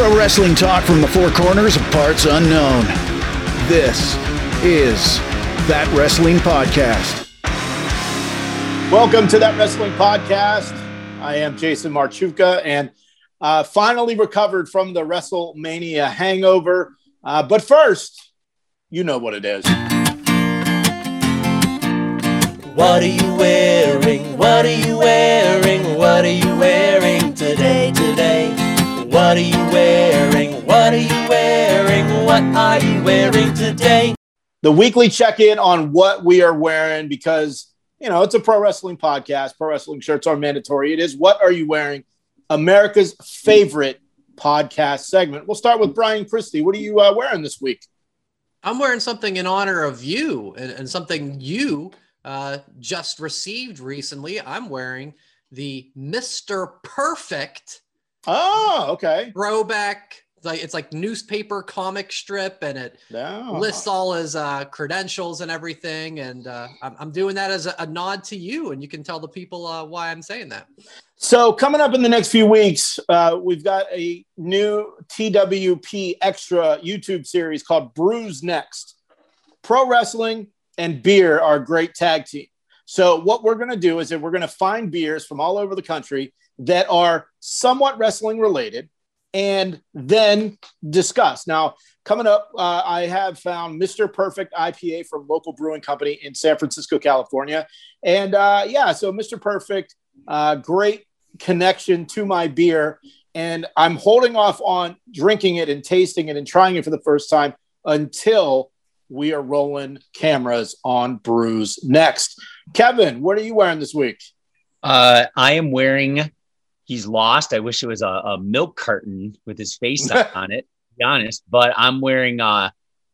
Pro wrestling talk from the four corners of parts unknown. This is That Wrestling Podcast. Welcome to That Wrestling Podcast. I am Jason Marchuka and uh, finally recovered from the WrestleMania hangover. Uh, but first, you know what it is. What are you wearing? What are you wearing? What are you wearing today? Today? What are you wearing? What are you wearing? What are you wearing today? The weekly check in on what we are wearing because, you know, it's a pro wrestling podcast. Pro wrestling shirts are mandatory. It is What Are You Wearing? America's favorite podcast segment. We'll start with Brian Christie. What are you uh, wearing this week? I'm wearing something in honor of you and, and something you uh, just received recently. I'm wearing the Mr. Perfect Oh, okay. throwback. Like it's like newspaper comic strip, and it No. lists all his uh, credentials and everything. And uh, I'm, I'm doing that as a, a nod to you, and you can tell the people uh, why I'm saying that. So coming up in the next few weeks, uh, we've got a new TWP extra YouTube series called Brews Next. Pro wrestling and beer are a great tag team. So what we're going to do is that we're going to find beers from all over the country that are somewhat wrestling related, and then discuss. Now, coming up, uh, I have found Mr. Perfect IPA from local brewing company in San Francisco, California, and uh, yeah, so Mr. Perfect, uh, great connection to my beer. And I'm holding off on drinking it and tasting it and trying it for the first time until we are rolling cameras on Brews next. Kevin, what are you wearing this week? Uh, I am wearing. He's lost. I wish it was a, a milk carton with his face on it. To be honest, but I'm wearing uh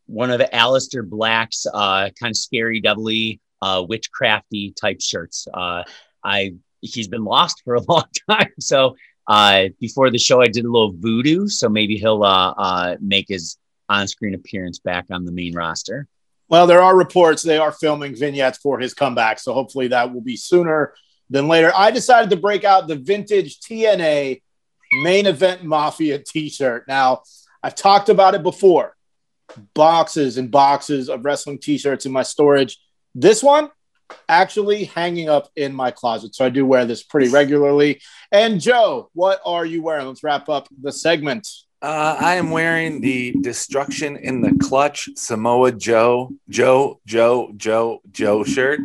one of Aleister Black's uh kind of scary, devilly, uh witchcrafty type shirts. Uh, I he's been lost for a long time. So uh, before the show, I did a little voodoo. So maybe he'll uh, uh make his on-screen appearance back on the main roster. Well, there are reports they are filming vignettes for his comeback. So hopefully that will be sooner than later. I decided to break out the vintage TNA main event Mafia t shirt. Now, I've talked about it before boxes and boxes of wrestling t shirts in my storage. This one, actually hanging up in my closet. So I do wear this pretty regularly. And Joe, what are you wearing? Let's wrap up the segment. Uh, I am wearing the Destruction in the Clutch Samoa Joe, Joe, Joe, Joe, Joe shirt.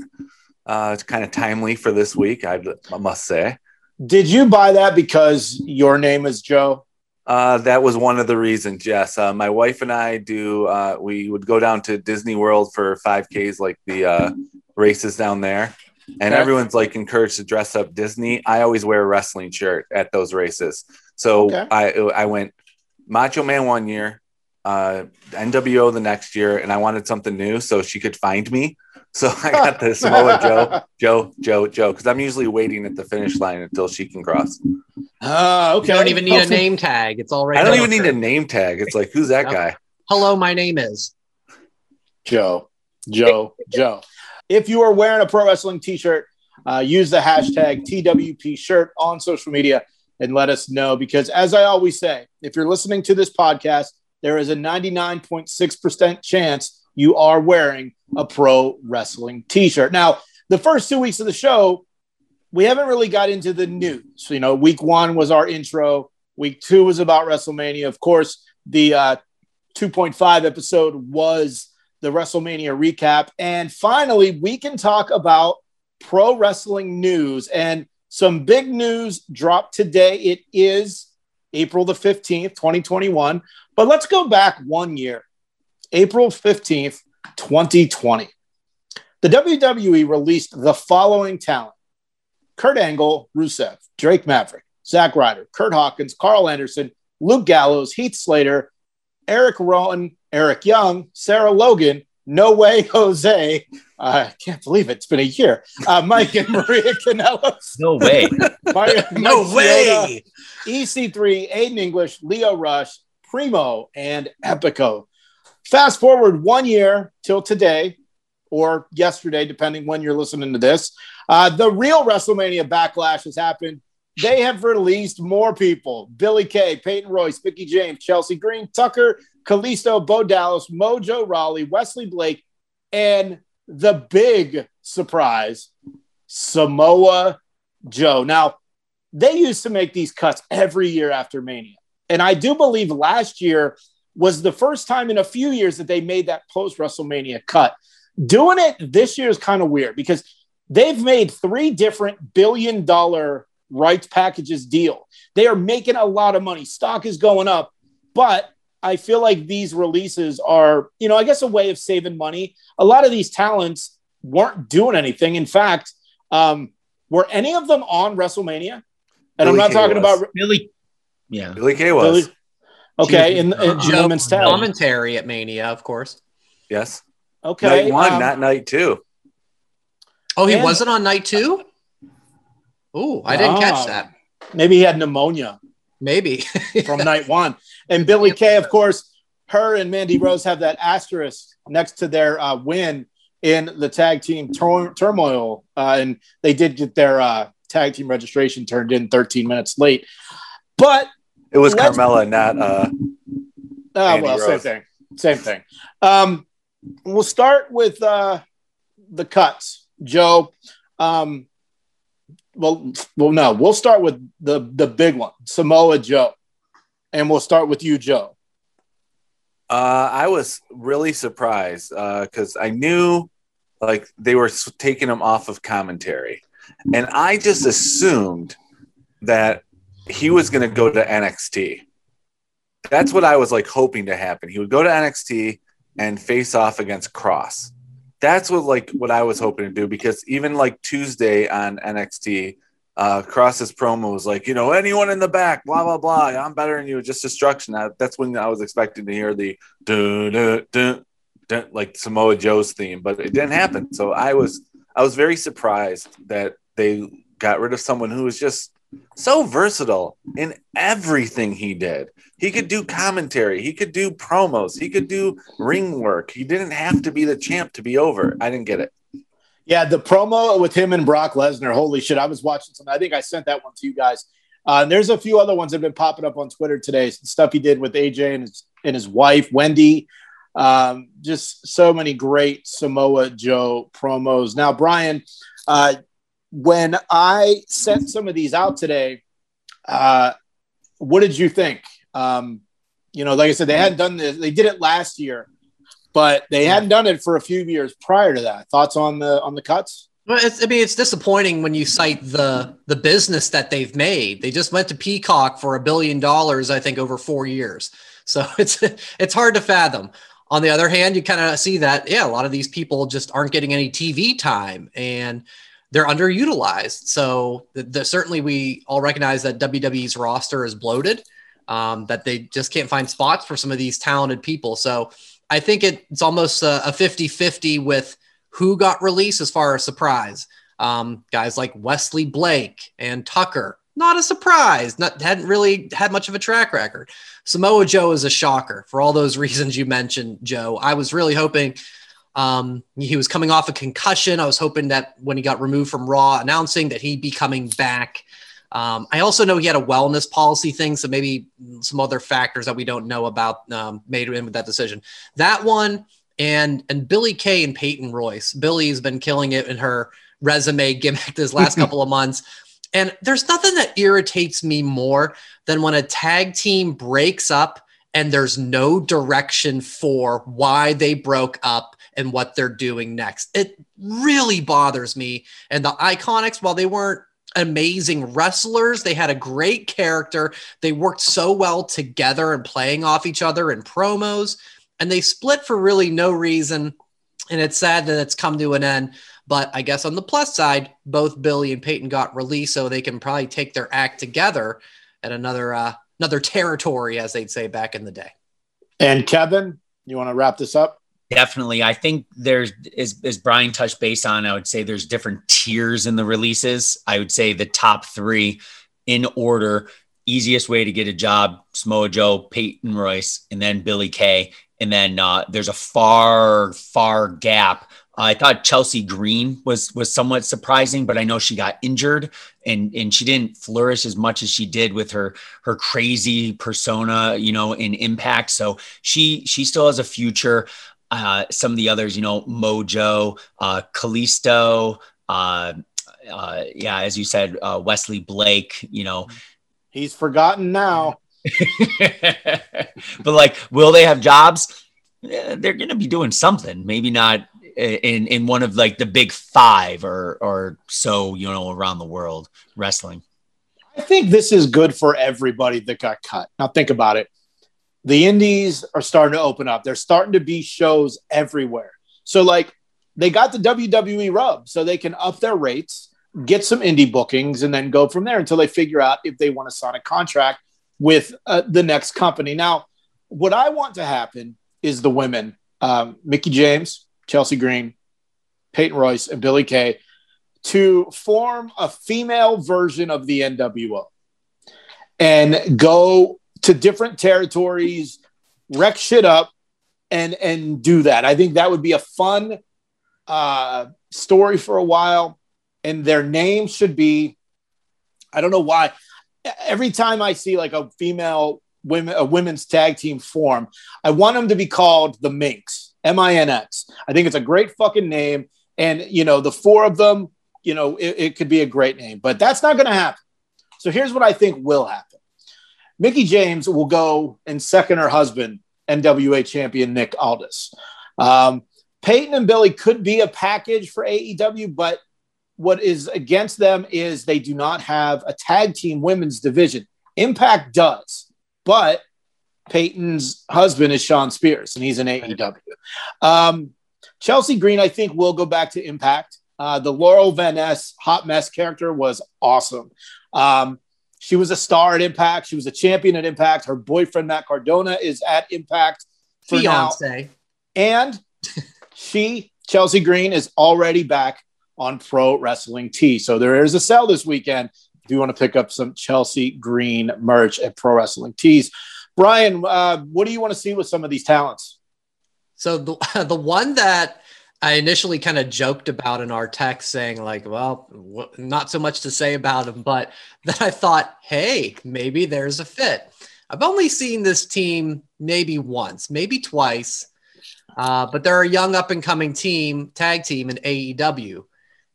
Uh, it's kind of timely for this week, I, I must say. Did you buy that because your name is Joe? Uh, that was one of the reasons. Yes, uh, my wife and I do. Uh, we would go down to Disney World for 5Ks, like the uh, races down there, and Okay. everyone's like encouraged to dress up Disney. I always wear a wrestling shirt at those races, so Okay. I I went Macho Man one year, uh, NWO the next year, and I wanted something new so she could find me. So I got the Samoa Joe, Joe, Joe, Joe, because I'm usually waiting at the finish line until she can cross. Ah, okay. You don't even need a name tag. It's already. I don't even the need a name tag. It's like, who's that Yep. guy? Hello, my name is. Joe, Joe, Joe. If you are wearing a pro wrestling t shirt, uh, use the hashtag TWP shirt on social media and let us know. Because as I always say, if you're listening to this podcast, there is a 99.6% chance you are wearing a pro wrestling t shirt. Now, the first two weeks of the show, we haven't really got into the news. You know, week one was our intro, week two was about WrestleMania. Of course, the uh, 2.5 episode was the WrestleMania recap. And finally, we can talk about pro wrestling news and some big news dropped today. It is April the 15th, 2021. But let's go back one year, April 15th, 2020. The WWE released the following talent Kurt Angle, Rusev, Drake Maverick, Zack Ryder, Kurt Hawkins, Karl Anderson, Luke Gallows, Heath Slater, Eric Rowan, Eric Young, Sarah Logan, No Way Jose. I can't believe it. It's been a year. Uh, Mike and Maria Kanellis. No way. Mike- No Mike way. Chioda, EC3, Aiden English, Lio Rush, Primo, and Epico. Fast forward one year till today, or yesterday, depending when you're listening to this. Uh, the real WrestleMania backlash has happened. they have released more people Billie Kay, Peyton Royce, Mickie James, Chelsea Green, Tucker, Kalisto, Bo Dallas, Mojo Rawley, Wesley Blake, and the big surprise, Samoa Joe. Now, they used to make these cuts every year after Mania. And I do believe last year was the first time in a few years that they made that post WrestleMania cut. Doing it this year is kind of weird because they've made three different billion dollar rights packages deal. They are making a lot of money. Stock is going up, but I feel like these releases are, you know, I guess a way of saving money. A lot of these talents weren't doing anything. In fact, um, were any of them on WrestleMania? And Billie I'm not Kay talking was. about Really? Yeah. Billie Kay was. Billie- okay in, in Joe women's tag. commentary at Mania, of course. Yes. Okay, night one, um, not night two. Oh, he And- wasn't on night two. Oh, I didn't catch that. maybe he had pneumonia Maybe. from night one. And Billie Kay, of course, her and Mandy Rose have that asterisk next to their uh, win in the tag team tur- turmoil, uh, and they did get their uh, tag team registration turned in 13 minutes late. But It was let's- Carmella, not uh Uh, Mandy well, same thing. Same thing. Um, we'll start with uh, the cuts, Joe. Um, well, well, no, we'll start with the the big one, Samoa Joe, and we'll start with you, Joe. Uh, I was really surprised because I knew like they were taking him off of commentary, and I just assumed that he was going to go to NXT. That's what I was like hoping to happen. He would go to NXT and face off against Kross. That's what like what I was hoping to do because even like Tuesday on NXT, uh, Kross's promo was like, you know, anyone in the back, blah blah blah. I'm better than you, just destruction. I, that's when I was expecting to hear the dun, dun, dun, like Samoa Joe's theme, but it didn't happen. So I was I was very surprised that they got rid of someone who was just so versatile in everything he did. He could do commentary, he could do promos, he could do ring work. He didn't have to be the champ to be over. I didn't get it. Yeah, the promo with him and Brock Lesnar. Holy shit! I was watching something. I think I sent that one to you guys. Uh, and there's a few other ones that have been popping up on Twitter today. Stuff he did with AJ and his and his wife Wendy. Um, just so many great Samoa Joe promos. Now, Brian, uh, when I sent some of these out today, uh, what did you think? Um, you know, like I said, they hadn't done this. They did it last year, but they hadn't done it for a few years prior to that. Thoughts on the on the cuts? Well, it's, I mean, it's disappointing when you cite the the business that they've made. They just went to Peacock for a billion dollars, I think, over four years. So it's it's hard to fathom. On the other hand, you kind of see that yeah, a lot of these people just aren't getting any TV time and they're underutilized. So the, the, certainly we all recognize that WWE's roster is bloated. Um, that they just can't find spots for some of these talented people. So I think it, it's almost a, a 50-50 with who got released as far as surprise. Um, guys like Wesley Blake and Tucker, not a surprise. Not hadn't really had much of a track record. Samoa Joe is a shocker for all those reasons you mentioned, Joe. I was really hoping um, he was coming off a concussion. I was hoping that when he got removed from Raw, announcing that he'd be coming back. Um, I also know he had a wellness policy thing, so maybe some other factors that we don't know about um, made him with that decision. That one and and Billie Kay and Peyton Royce. Billie's been killing it in her resume gimmick this last couple of months. And there's nothing that irritates me more than when a tag team breaks up and there's no direction for why they broke up and what they're doing next. It really bothers me. And the Iconics, while they weren't amazing wrestlers, they had a great character. They worked so well together and playing off each other in promos and they split for really no reason. And it's sad that it's come to an end. But I guess on the plus side, both Billie and Peyton got released, so they can probably take their act together at another uh, another territory, as they'd say back in the day. And Kevin, you want to wrap this up? Definitely. I think there's, as, as Brian touched base on, I would say there's different tiers in the releases. I would say the top three in order easiest way to get a job Samoa Joe, Peyton Royce, and then Billie Kay. And then uh, there's a far, far gap I thought Chelsea Green was was somewhat surprising, but I know she got injured and and she didn't flourish as much as she did with her her crazy persona, you know, in Impact. So she she still has a future. Uh, some of the others, you know, Mojo, uh, Kalisto, uh, uh, yeah, as you said, uh, Wesley Blake, you know, He's forgotten now. but like, will they have jobs? Eh, They're going to be doing something. Maybe not in in one of like the big five or or so, you know, around the world wrestling. I think this is good for everybody that got cut. Now think about it. The indies are starting to open up. There's starting to be shows everywhere. So like they got the WWE rub so they can up their rates, get some indie bookings and then go from there until they figure out if they want to sign a contract with uh, the next company. Now, what I want to happen is the women, um, Mickie James, Chelsea Green, Peyton Royce, and Billie Kay to form a female version of the NWO and go to different territories, wreck shit up, and and do that. I think that would be a fun uh, story for a while. And their name should be, I don't know why. Every time I see like a female women a women's tag team form, I want them to be called the Minx, M I N X. I think it's a great fucking name. And you know, the four of them you know, it, it could be a great name, but that's not going to happen. So here's what I think will happen Mickie James will go and second her husband, NWA champion Nick Aldis. Um, Peyton and Billie could be a package for AEW, but what is against them is they do not have a tag team women's division. Impact does, but Peyton's husband is Shawn Spears, and he's in AEW. Um, Chelsea Green, I think, will go back to Impact. Uh, the Laurel Van Ness hot mess character was awesome. Um, she was a star at Impact. She was a champion at Impact. Her boyfriend Matt Cardona is at Impact for Fiance. now, and she Chelsea Green is already back on Pro Wrestling T. So there is a sale this weekend if you want to pick up some Chelsea Green merch at Pro Wrestling Tees. Brian, uh, what do you want to see with some of these talents? So the the one that I initially kind of joked about in our text, saying like, "Well, wh- not so much to say about him," but then I thought, "Hey, maybe there's a fit." I've only seen this team maybe once, maybe twice, uh, but they're a young up and coming team, tag team in AEW,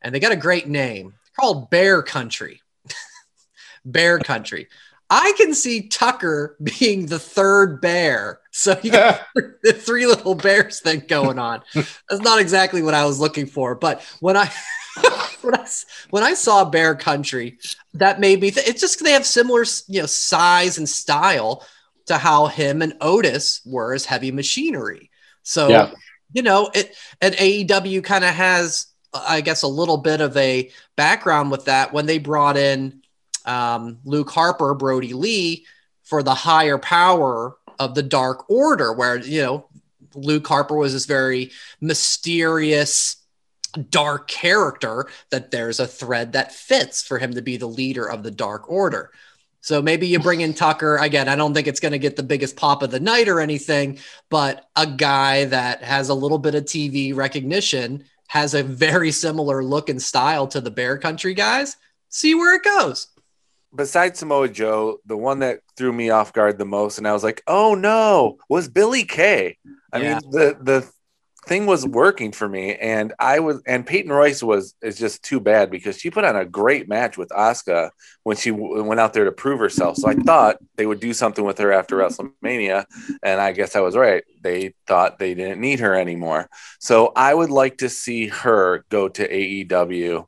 and they got a great name. Called Bear Country. Bear Country. I can see Tucker being the third bear. So you got the three little bears thing going on. That's not exactly what I was looking for. But when I when I when I saw Bear Country, that made me. Th- it's just they have similar you know size and style to how him and Otis were as Heavy Machinery. So Yeah. you know it. And AEW kind of has, I guess, a little bit of a background with that when they brought in um, Luke Harper, Brodie Lee for the higher power of the Dark Order, where you know Luke Harper was this very mysterious, dark character. That there's a thread that fits for him to be the leader of the Dark Order. So maybe you bring in Tucker again. I don't think it's going to get the biggest pop of the night or anything, but a guy that has a little bit of TV recognition has a very similar look and style to the Bear Country guys. See where it goes. Besides Samoa Joe, the one that threw me off guard the most, and I was like, "Oh no!" was Billie Kay. I Yeah. mean, the the thing was working for me, and I was, and Peyton Royce was is just too bad because she put on a great match with Asuka when she w- went out there to prove herself. So I thought they would do something with her after WrestleMania, and I guess I was right. They thought they didn't need her anymore. So I would like to see her go to AEW.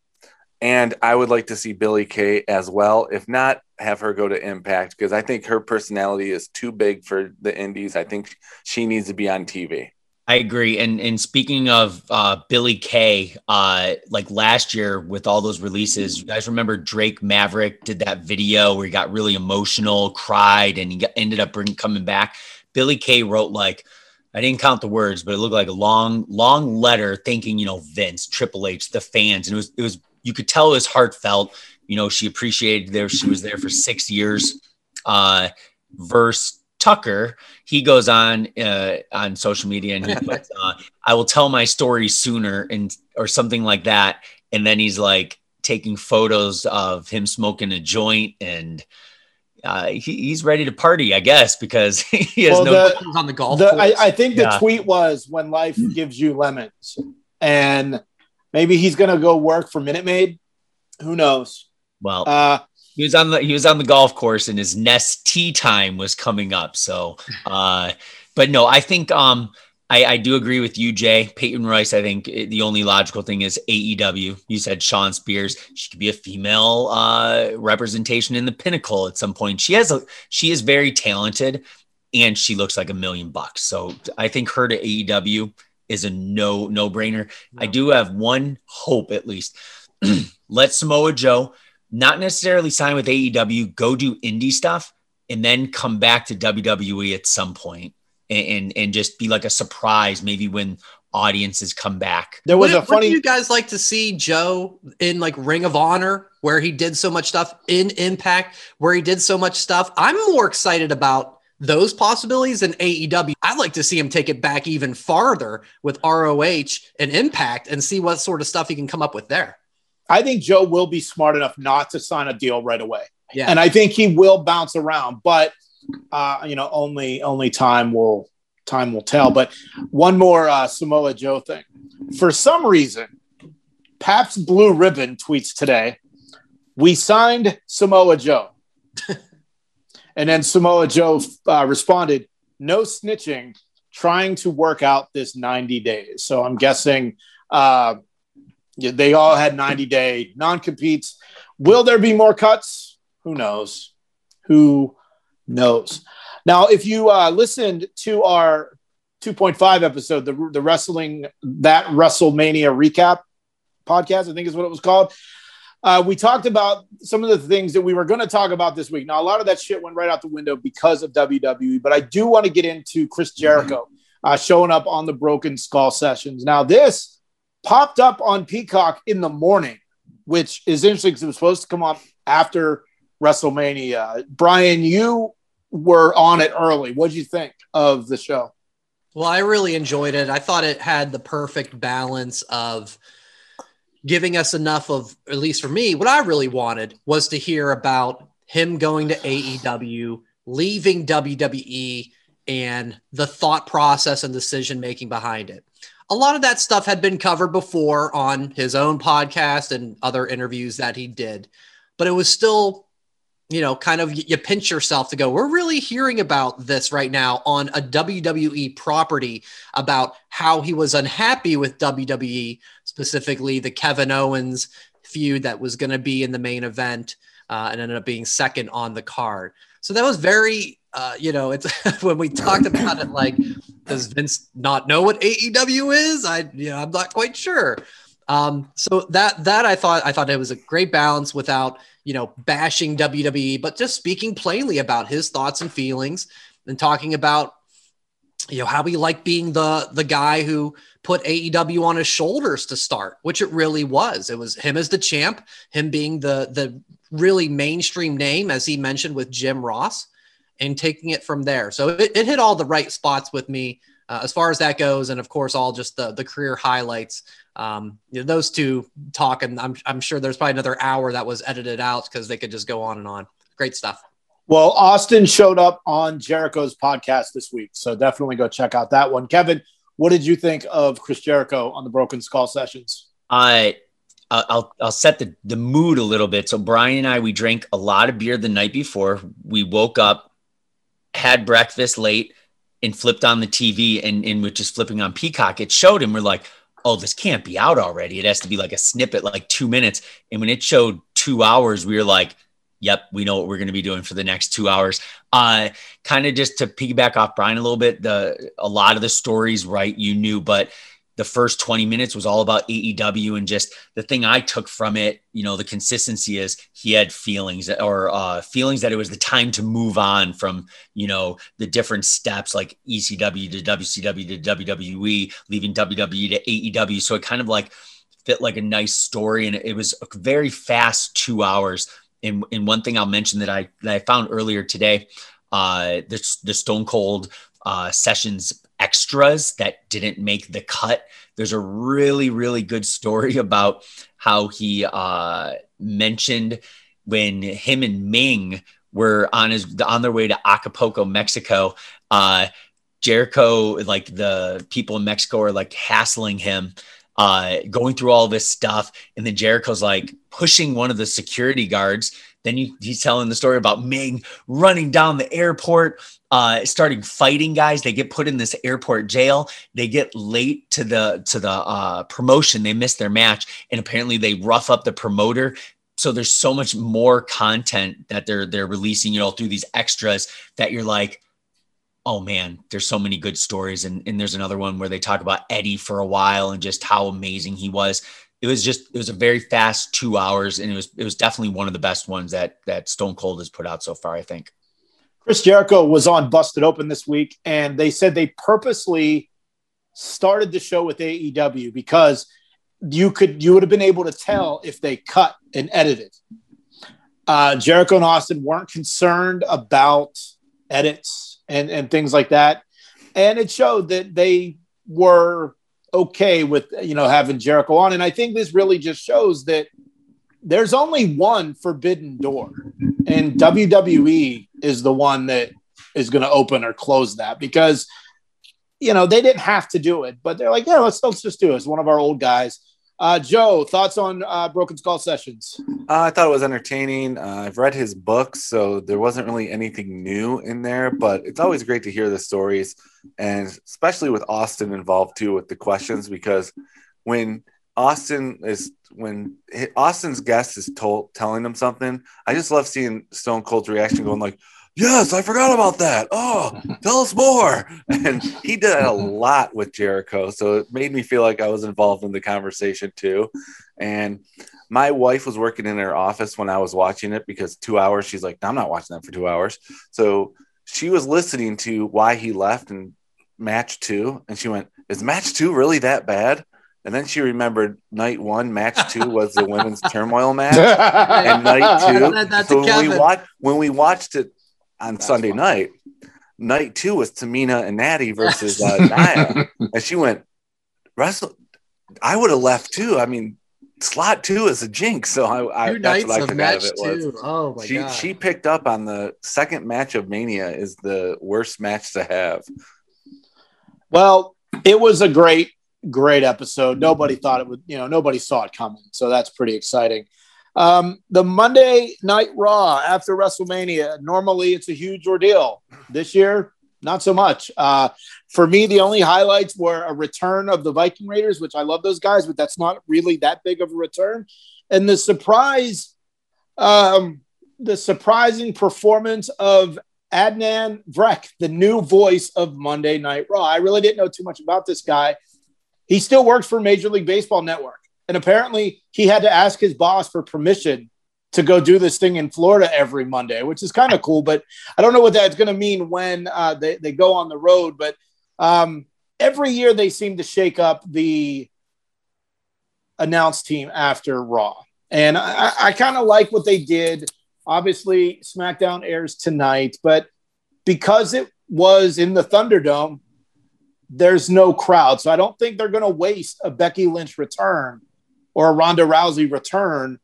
And I would like to see Billie Kay as well. If not, have her go to Impact because I think her personality is too big for the Indies. I think she needs to be on TV. I agree. And and speaking of uh, Billie Kay, uh, like last year with all those releases, you guys remember Drake Maverick did that video where he got really emotional, cried, and he got, ended up bring, coming back. Billie Kay wrote like, I didn't count the words, but it looked like a long, long letter thanking you know Vince, Triple H, the fans, and it was it was you could tell it was heartfelt. You know, she appreciated there. She was there for six years. Uh, verse Tucker, he goes on uh, on social media and he puts, uh, "I will tell my story sooner," and or something like that. And then he's like taking photos of him smoking a joint, and uh, he, he's ready to party, I guess, because he has Well, no. the- on the golf The. I, I think the Yeah. tweet was when life gives you lemons, and maybe he's gonna go work for Minute Maid. Who knows? well, Uh, he was on the he was on the golf course, and his nest tee time was coming up. So, uh, but no, I think um. I, I do agree with you, Jay. Peyton Royce, I think eh, the only logical thing is AEW. You said Shawn Spears. She could be a female uh, representation in the pinnacle at some point. She has a she is very talented and she looks like a million bucks. So I think her to AEW is a no no brainer. I do have one hope at least. Let Samoa Joe not necessarily sign with AEW, go do indie stuff, and then come back to WWE at some point and, and, and just be like a surprise, maybe when audiences come back. there was Would- a funny. Would you guys like to see Joe in like Ring of Honor, where he did so much stuff in Impact, where he did so much stuff? I'm more excited about those possibilities in AEW. I'd like to see him take it back even farther with ROH and Impact and see what sort of stuff he can come up with there. I think Joe will be smart enough not to sign a deal right away. Yeah. and I think he will bounce around, but uh, you know, only only time will time will tell. But one more uh, Samoa Joe thing. For some reason, Pabst Blue Ribbon tweets today, "We signed Samoa Joe," and then Samoa Joe uh, responded, "No snitching, trying to work out this ninety days." So I'm guessing. Uh, they all had 90 day non competes. Will there be more cuts? Who knows? Who knows? Now, if you uh, listened to our 2.5 episode, the, the wrestling, that WrestleMania recap podcast, I think is what it was called. Uh, we talked about some of the things that we were going to talk about this week. Now, a lot of that shit went right out the window because of WWE, but I do want to get into Chris Jericho uh, showing up on the Broken Skull sessions. Now, this popped up on Peacock in the morning, which is interesting because it was supposed to come up after WrestleMania. Brian, you were on it early. What'd you think of the show? Well, I really enjoyed it. I thought it had the perfect balance of giving us enough of, at least for me, what I really wanted was to hear about him going to AEW, leaving WWE, and the thought process and decision making behind it. A lot of that stuff had been covered before on his own podcast and other interviews that he did, but it was still you know, kind of you pinch yourself to go, we're really hearing about this right now on a WWE property about how he was unhappy with WWE, specifically the Kevin Owens feud that was going to be in the main event uh, and ended up being second on the card. So that was very, uh, you know, it's when we talked about it, like, does Vince not know what AEW is? I, you know, I'm not quite sure. Um, so that that I thought I thought it was a great balance without you know bashing WWE, but just speaking plainly about his thoughts and feelings and talking about you know how he liked being the the guy who put AEW on his shoulders to start, which it really was. It was him as the champ, him being the the really mainstream name, as he mentioned with Jim Ross, and taking it from there. So it, it hit all the right spots with me uh, as far as that goes, and of course all just the the career highlights um, you know, those two talk, and I'm, I'm sure there's probably another hour that was edited out because they could just go on and on. Great stuff. Well, Austin showed up on Jericho's podcast this week, so definitely go check out that one. Kevin, what did you think of Chris Jericho on the Broken Skull sessions? I I'll I'll set the the mood a little bit. So Brian and I we drank a lot of beer the night before. We woke up, had breakfast late, and flipped on the TV and and we're just flipping on Peacock. It showed and we're like, oh, this can't be out already. It has to be like a snippet, like two minutes. And when it showed two hours, we were like, yep, we know what we're going to be doing for the next two hours. Uh, kind of just to piggyback off Brian a little bit, the a lot of the stories, right, you knew, but the first 20 minutes was all about AEW and just the thing I took from it, you know, the consistency is he had feelings or uh, feelings that it was the time to move on from, you know, the different steps like ECW to WCW to WWE, leaving WWE to AEW. So it kind of like fit like a nice story and it was a very fast two hours. And, and one thing I'll mention that I, that I found earlier today, uh, the, the Stone Cold uh, sessions extras that didn't make the cut. There's a really, really good story about how he uh, mentioned when him and Ming were on his on their way to Acapulco, Mexico. Uh, Jericho, like the people in Mexico, are like hassling him, uh, going through all this stuff, and then Jericho's like pushing one of the security guards. Then you, he's telling the story about Ming running down the airport, uh, starting fighting guys. They get put in this airport jail. They get late to the to the uh, promotion. They miss their match, and apparently they rough up the promoter. So there's so much more content that they're they're releasing, you know, through these extras that you're like, oh man, there's so many good stories. And and there's another one where they talk about Eddie for a while and just how amazing he was. It was just it was a very fast two hours, and it was it was definitely one of the best ones that that Stone Cold has put out so far. I think. Chris Jericho was on Busted Open this week, and they said they purposely started the show with AEW because you could you would have been able to tell if they cut and edited. Uh, Jericho and Austin weren't concerned about edits and and things like that, and it showed that they were okay with you know having Jericho on. And I think this really just shows that there's only one forbidden door, and WWE is the one that is going to open or close that because you know they didn't have to do it, but they're like, yeah, let's let's just do it. It's one of our old guys. Uh, Joe, thoughts on uh, Broken Skull Sessions? Uh, I thought it was entertaining. Uh, I've read his books, so there wasn't really anything new in there, but it's always great to hear the stories, and especially with Austin involved too with the questions, because when Austin is when Austin's guest is told telling him something, I just love seeing Stone Cold's reaction, going like, yes, I forgot about that. Oh, tell us more. And he did that a lot with Jericho. So it made me feel like I was involved in the conversation too. And my wife was working in her office when I was watching it because two hours, she's like, I'm not watching that for two hours. So she was listening to why he left and match two. And she went, Is match two really that bad? And then she remembered night one, match two was the women's turmoil match, and night two. so when we watched when we watched it on That's Sunday fun. night. Night two was Tamina and Natty versus uh, Nia, and she went wrestle. I would have left too. I mean, slot two is a jinx, so I, I that's what I out of it was. Oh my she, god! She picked up on the second match of Mania is the worst match to have. Well, it was a great, great episode. Nobody thought it would, you know, nobody saw it coming, so that's pretty exciting. Um, the Monday Night Raw after WrestleMania, normally it's a huge ordeal. This year, not so much. Uh, for me, the only highlights were a return of the Viking Raiders, which I love those guys, but that's not really that big of a return. And the surprise, um, the surprising performance of Adnan Virk, the new voice of Monday Night Raw. I really didn't know too much about this guy. He still works for Major League Baseball Network. And apparently, he had to ask his boss for permission to go do this thing in Florida every Monday, which is kind of cool. But I don't know what that's going to mean when uh, they, they go on the road. But um, every year they seem to shake up the announced team after Raw. And I, I kind of like what they did. Obviously, SmackDown airs tonight, but because it was in the Thunderdome, there's no crowd. So I don't think they're going to waste a Becky Lynch return or a Ronda Rousey return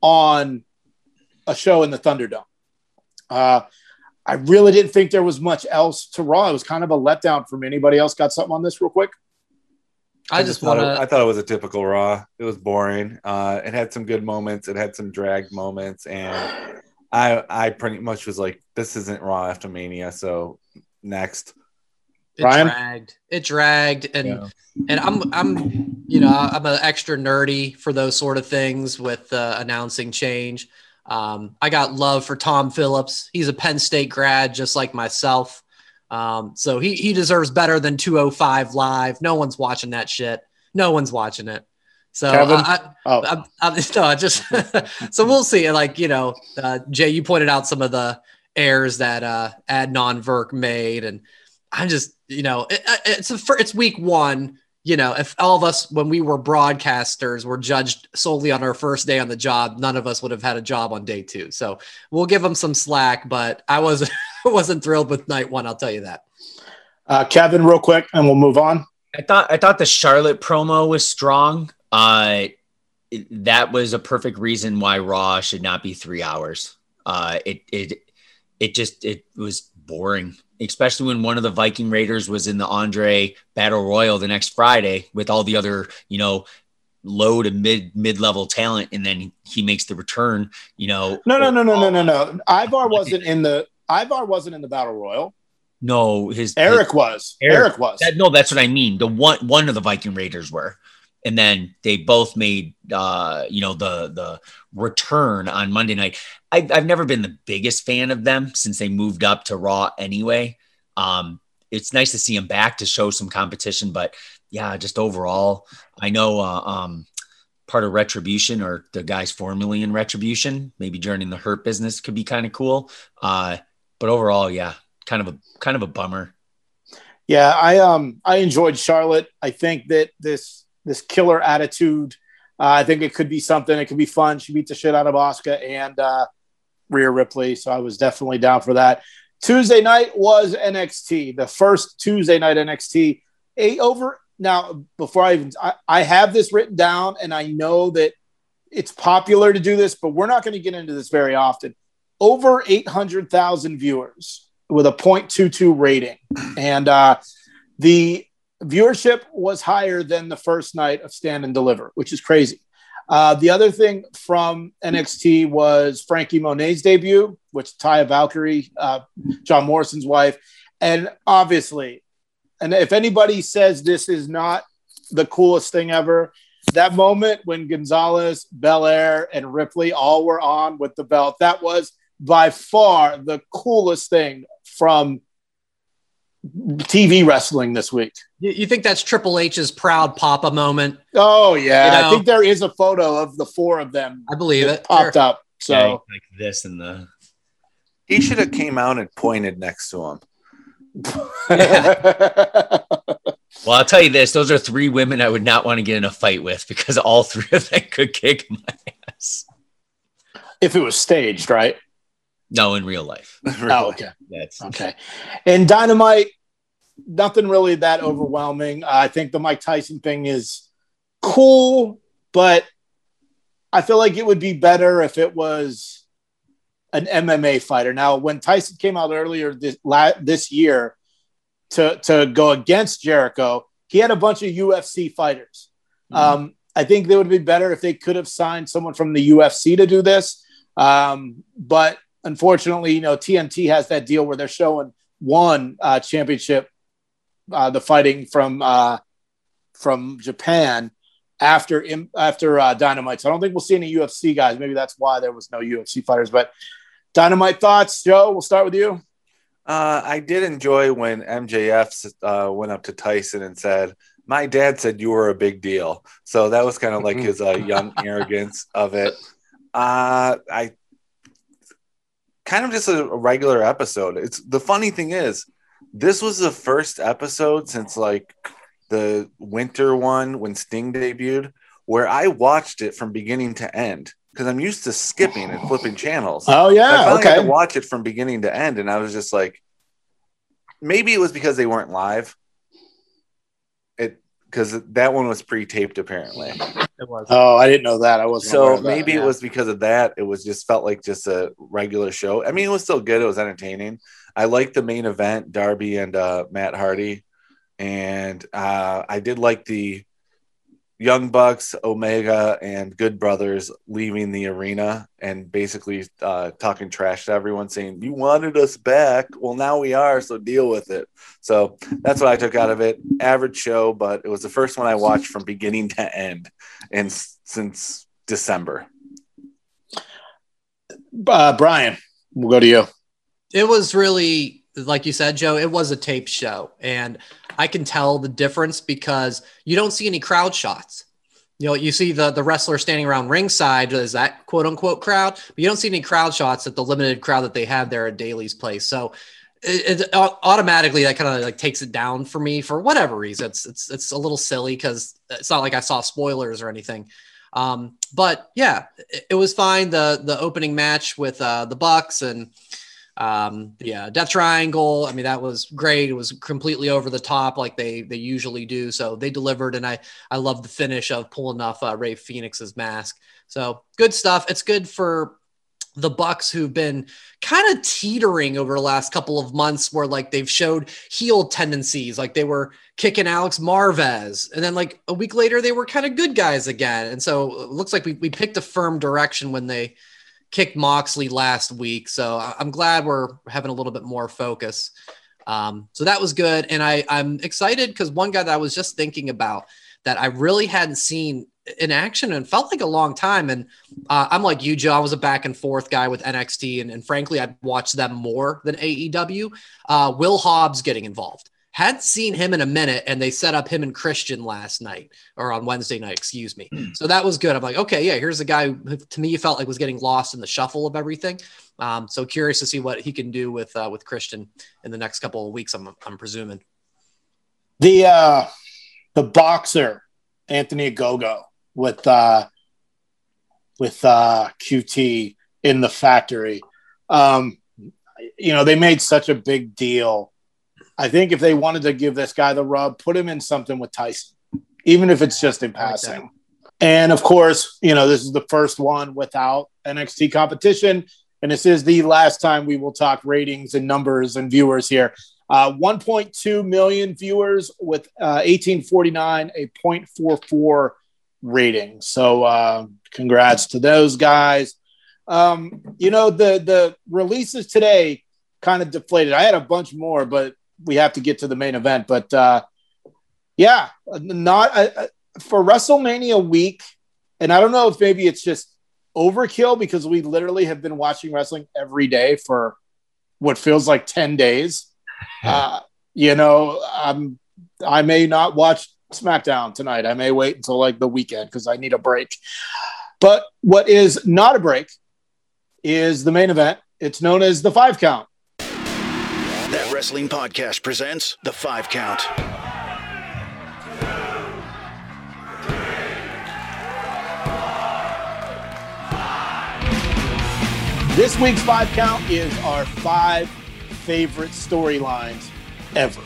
on a show in the Thunderdome. Uh, I really didn't think there was much else to Raw. It was kind of a letdown for me. Anybody else got something on this real quick? I, just want to. I thought it was a typical Raw. It was boring. Uh, it had some good moments. It had some dragged moments, and I I pretty much was like, this isn't Raw after Mania. So next. It Ryan? dragged. It dragged, and yeah. and I'm I'm you know I'm an extra nerdy for those sort of things with uh, announcing change. Um, I got love for Tom Phillips. He's a Penn State grad, just like myself. Um, so he he deserves better than 205 live. No one's watching that shit. No one's watching it. So I, oh. I, I, no, just so we'll see. Like you know, uh, Jay, you pointed out some of the errors that uh, Adnan Virk made, and I'm just you know, it, it's a, it's week one. You know, if all of us when we were broadcasters were judged solely on our first day on the job, none of us would have had a job on day two. So we'll give them some slack. But I was wasn't thrilled with night one. I'll tell you that. Uh, Kevin, real quick, and we'll move on. I thought I thought the Charlotte promo was strong. Uh, it- that was a perfect reason why Raw should not be three hours. Uh, it it it just it was boring, especially when one of the Viking Raiders was in the Andre Battle Royal the next Friday with all the other you know low to mid mid level talent, and then he makes the return. You know, No, no, no, no, no, no, no. Ivar wasn't in the Ivar wasn't in the battle royal. no, his Erik was. Erik. Erik, was. That, no, that's what I mean. The one one of the Viking Raiders were, and then they both made uh, you know the the return on Monday night. I, I've never been the biggest fan of them since they moved up to Raw anyway. Um, it's nice to see them back to show some competition, but yeah, just overall, I know uh, um, part of Retribution or the guys formerly in Retribution, maybe joining the Hurt business could be kind of cool. Uh, but overall, yeah, kind of a kind of a bummer. Yeah, I um I enjoyed Charlotte. I think that this this killer attitude. Uh, I think it could be something. It could be fun. She beat the shit out of Asuka and uh, Rhea Ripley, so I was definitely down for that. Tuesday night was NXT, the first Tuesday night NXT. A over now. Before I even, I, I have this written down, and I know that it's popular to do this, but we're not going to get into this very often. Over eight hundred thousand viewers with a 0.22 rating, and uh, the viewership was higher than the first night of Stand and Deliver, which is crazy. Uh, the other thing from NXT was Franky Monet's debut, which Taya Valkyrie, uh, John Morrison's wife, and obviously, and if anybody says this is not the coolest thing ever, that moment when Gonzalez, Belair, and Ripley all were on with the belt, that was by far the coolest thing from TV wrestling this week. You, you think that's Triple H's proud Papa moment? Oh yeah, You know- I think there is a photo of the four of them I believe it. popped Sure. up. So Yeah, like this and the He should have came out and pointed next to him. Well, I'll tell you this: those are three women I would not want to get in a fight with because all three of them could kick my ass. if it was staged, right? No, in real life, Oh, okay, that's okay. And Dynamite, nothing really that overwhelming. I think the Mike Tyson thing is cool, but I feel like it would be better if it was an MMA fighter. Now, when Tyson came out earlier this la- this year to to go against Jericho, he had a bunch of UFC fighters. Um, I think they would be better if they could have signed someone from the UFC to do this. Um, but unfortunately, you know, TNT has that deal where they're showing one uh, championship, uh, the fighting from uh, from Japan after after uh, Dynamite. So I don't think we'll see any UFC guys. Maybe that's why there was no UFC fighters. But Dynamite thoughts, Joe. We'll start with you. Uh, I did enjoy when MJF uh, went up to Tyson and said, "My dad said you were a big deal." So that was kind of like his uh, young arrogance of it. Uh, I kind of just a regular episode. It's the funny thing is, this was the first episode since like the winter one when Sting debuted, where I watched it from beginning to end because I'm used to skipping and flipping channels. Oh yeah, okay. watch it from beginning to end, and I was just like, maybe it was because they weren't live. It because that one was pre-taped apparently. It was. Oh, I didn't know that. I wasn't. aware So of that, maybe yeah. it was because of that. It was just felt like just a regular show. I mean, it was still good. It was entertaining. I liked the main event, Darby and uh, Matt Hardy, and uh, I did like the Young Bucks, Omega, and Good Brothers leaving the arena and basically uh, talking trash to everyone, saying, "You wanted us back. Well, now we are. So deal with it." So that's what I took out of it. Average show, but it was the first one I watched from beginning to end, and s- since December. uh, Brian. We'll go to you. it was really like you said joe it was a tape show and i can tell the difference because you don't see any crowd shots. You know you see the the wrestler standing around ringside is that quote unquote crowd but you don't see any crowd shots at the limited crowd that they have there at Daily's Place. So it, it automatically that kind of like takes it down for me for whatever reason. It's it's, it's a little silly because it's not like i saw spoilers or anything. Um, but yeah it, it was fine. The the opening match with uh, the bucks and Um, yeah, Death Triangle. I mean, that was great. It was completely over the top, like they they usually do. So they delivered, and I I love the finish of pulling off uh, Rey Fenix's mask. So good stuff. It's good for the Bucks who've been kind of teetering over the last couple of months where like they've showed heel tendencies like they were kicking Alex Marvez and then like a week later they were kind of good guys again and so it looks like we, we picked a firm direction when they kicked Moxley last week so I'm glad we're having a little bit more focus um, so that was good and I I'm excited because one guy that I was just thinking about that I really hadn't seen in action and felt like a long time. And uh, I'm like you, Joe. I was a back and forth guy with NXT, and, and frankly, I'd watch them more than AEW. Uh, Will Hobbs getting involved. Hadn't seen him in a minute, and they set up him and Christian last night or on Wednesday night, excuse me. Hmm. So that was good. I'm like, okay, yeah, here's a guy who to me felt like was getting lost in the shuffle of everything. Um, so curious to see what he can do with uh, with Christian in the next couple of weeks. I'm I'm presuming. The uh, the boxer Anthony Ogogo with uh, with uh, QT in the factory. Um, you know, they made such a big deal. I think if they wanted to give this guy the rub, put him in something with Tyson, even if it's just in passing. And of course, you know, this is the first one without NXT competition. And this is the last time we will talk ratings and numbers and viewers here. Uh, 1.2 million viewers with uh, 1849, a 0.44 rating. So uh, congrats to those guys. Um, you know, the the releases today kind of deflated. I had a bunch more, but we have to get to the main event. But uh, yeah, not uh, uh for WrestleMania week. And I don't know if maybe it's just overkill because we literally have been watching wrestling every day for what feels like 10 days. Uh, you know, um, I may not watch SmackDown tonight. I may wait until like the weekend because I need a break. But what is not a break is the main event. It's known as the five count. That Wrestling Podcast presents the five count. This week's five count is our five favorite storylines ever.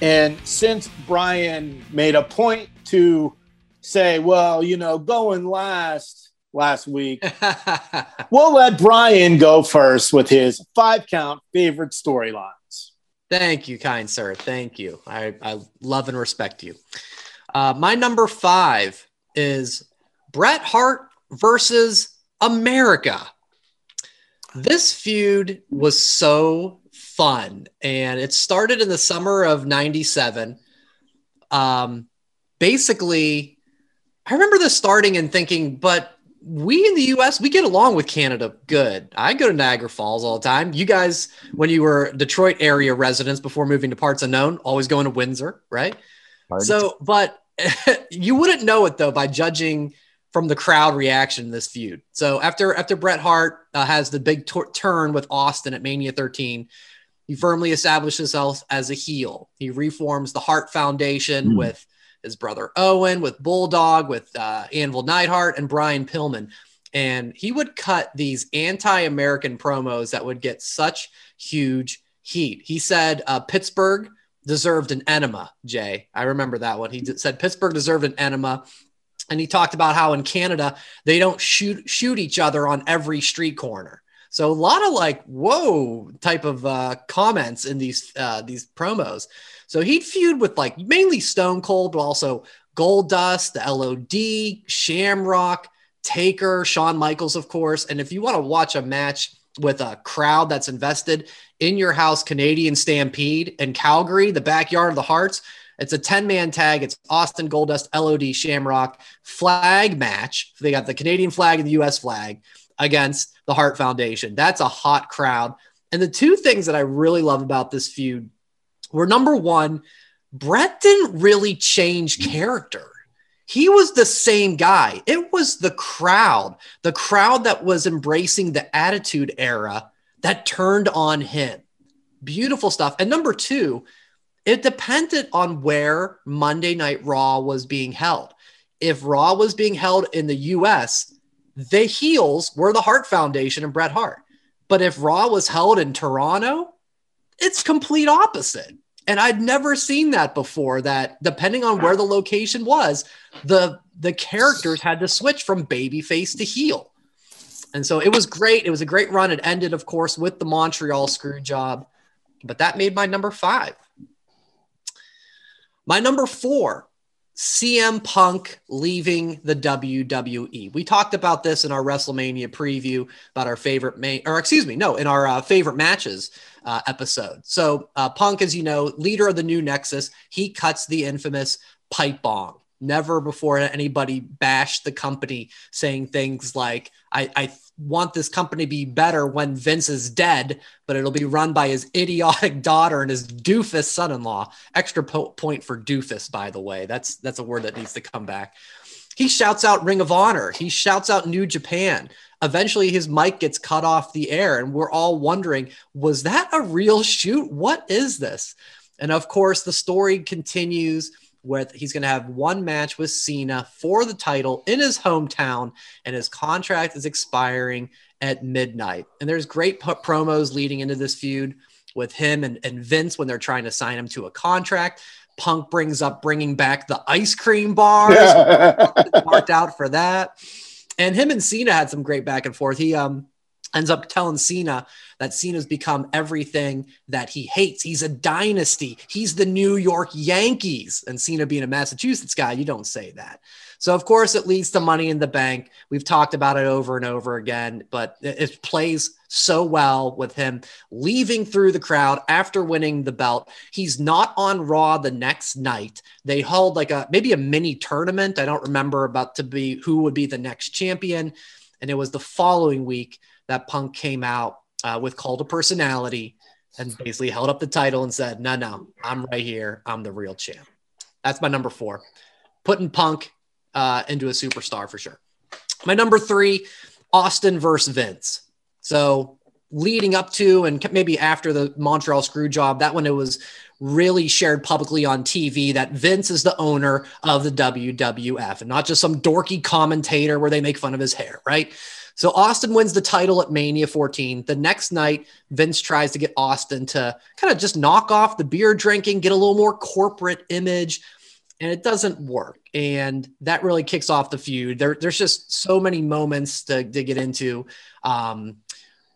And since Brian made a point to say, well, you know, going last last week, we'll let Brian go first with his five count favorite storylines. Thank you, kind sir. Thank you. I, I love and respect you. Uh, my number five is Bret Hart versus America. This feud was so fun. And it started in the summer of 97. Um, basically, I remember this starting and thinking, but we in the US, we get along with Canada good. I go to Niagara Falls all the time. You guys, when you were Detroit area residents before moving to parts unknown, always going to Windsor, right? Hard so, but you wouldn't know it though by judging from the crowd reaction in this feud. So after after Bret Hart uh, has the big t- turn with Austin at Mania 13, he firmly established himself as a heel. He reforms the Hart Foundation mm. with his brother Owen, with Bulldog, with uh, Anvil Neidhart, and Brian Pillman. And he would cut these anti American promos that would get such huge heat. He said uh, Pittsburgh deserved an enema, Jay. I remember that one. He said Pittsburgh deserved an enema. And he talked about how in Canada, they don't shoot, shoot each other on every street corner. So a lot of like whoa type of uh, comments in these uh, these promos. So he'd feud with like mainly Stone Cold, but also Goldust, the LOD, Shamrock, Taker, Shawn Michaels, of course. And if you want to watch a match with a crowd that's invested in your house, Canadian Stampede in Calgary, the backyard of the Harts. It's a 10 man tag. It's Austin Goldust, LOD, Shamrock flag match. They got the Canadian flag and the US flag against the Hart Foundation. That's a hot crowd. And the two things that I really love about this feud were number one, Bret didn't really change character. He was the same guy. It was the crowd, the crowd that was embracing the attitude era that turned on him. Beautiful stuff. And number two, it depended on where Monday Night Raw was being held. If Raw was being held in the US, the heels were the Hart Foundation and Bret Hart. But if Raw was held in Toronto, it's complete opposite. And I'd never seen that before that depending on where the location was, the the characters had to switch from babyface to heel. And so it was great. It was a great run. It ended, of course, with the Montreal screw job, but that made my number five. My number four, CM Punk leaving the WWE. We talked about this in our WrestleMania preview about our favorite main, or excuse me, no, in our uh, favorite matches uh, episode. So uh, Punk, as you know, leader of the new Nexus, he cuts the infamous pipe bomb. Never before anybody bashed the company saying things like, I, I want this company to be better when Vince is dead, but it'll be run by his idiotic daughter and his doofus son-in-law. Extra po- point for doofus, by the way. That's that's a word that needs to come back. He shouts out Ring of Honor. He shouts out New Japan. Eventually, his mic gets cut off the air, and we're all wondering, was that a real shoot? What is this? And of course, the story continues with he's going to have one match with Cena for the title in his hometown, and his contract is expiring at midnight. And there's great p- promos leading into this feud with him and, and Vince when they're trying to sign him to a contract. Punk brings up bringing back the ice cream bars, marked out for that. And him and Cena had some great back and forth. He um ends up telling Cena that Cena's become everything that he hates. He's a dynasty. He's the New York Yankees. And Cena being a Massachusetts guy, you don't say that. So, of course, it leads to money in the bank. We've talked about it over and over again, but it plays so well with him leaving through the crowd after winning the belt. He's not on Raw the next night. They held like a maybe a mini tournament. I don't remember about to be who would be the next champion. And it was the following week that Punk came out uh, with Cult of Personality and basically held up the title and said, No, no, I'm right here. I'm the real champ. That's my number four. Putting Punk uh, into a superstar for sure. My number three, Austin versus Vince. So leading up to and maybe after the Montreal screw job, that when it was really shared publicly on TV that Vince is the owner of the WWF and not just some dorky commentator where they make fun of his hair, right? So Austin wins the title at Mania 14. The next night, Vince tries to get Austin to kind of just knock off the beer drinking, get a little more corporate image, and it doesn't work. And that really kicks off the feud. There, there's just so many moments to, to get into. Um,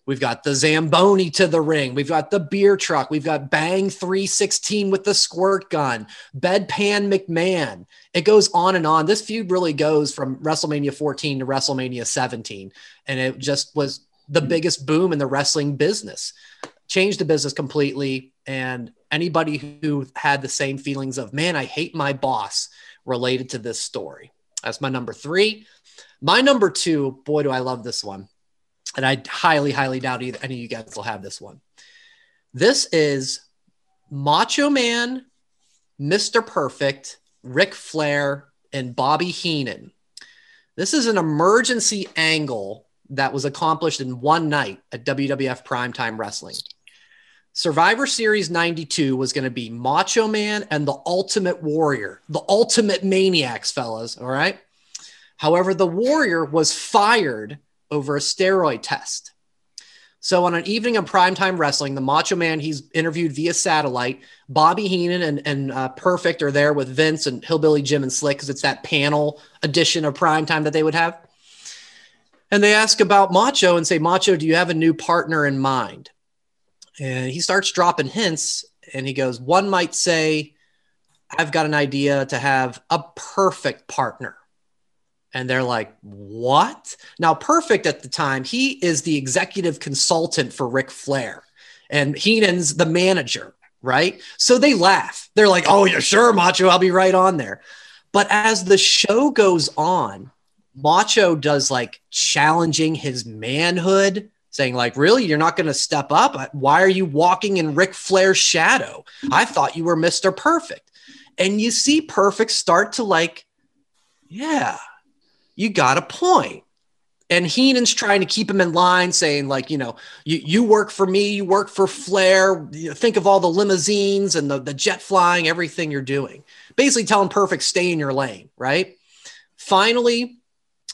We've got the Zamboni to the ring. We've got the beer truck. We've got Bang 316 with the squirt gun, Bedpan McMahon. It goes on and on. This feud really goes from WrestleMania 14 to WrestleMania 17. And it just was the hmm. biggest boom in the wrestling business, changed the business completely. And anybody who had the same feelings of, man, I hate my boss related to this story. That's my number three. My number two, boy, do I love this one and I highly, highly doubt either, any of you guys will have this one. This is Macho Man, Mr. Perfect, Ric Flair, and Bobby Heenan. This is an emergency angle that was accomplished in one night at WWF Primetime Wrestling. Survivor Series 92 was going to be Macho Man and the Ultimate Warrior, the Ultimate Maniacs, fellas. All right. However, the Warrior was fired over a steroid test. So on an evening of primetime wrestling, the Macho Man, he's interviewed via satellite. Bobby Heenan and, and uh, Perfect are there with Vince and Hillbilly Jim and Slick because it's that panel edition of primetime that they would have. And they ask about Macho and say, Macho, do you have a new partner in mind? And he starts dropping hints and he goes, One might say, I've got an idea to have a perfect partner. And they're like, what? Now, Perfect at the time, he is the executive consultant for Ric Flair, and Heenan's the manager, right? So they laugh. They're like, oh, yeah, sure, Macho, I'll be right on there. But as the show goes on, Macho does like challenging his manhood, saying, like, really, you're not going to step up? Why are you walking in Ric Flair's shadow? I thought you were Mr. Perfect. And you see Perfect start to like, yeah, you got a point. And Heenan's trying to keep him in line, saying, like, you know, you, you work for me, you work for Flair. Think of all the limousines and the, the jet flying, everything you're doing. Basically telling Perfect, stay in your lane, right? Finally,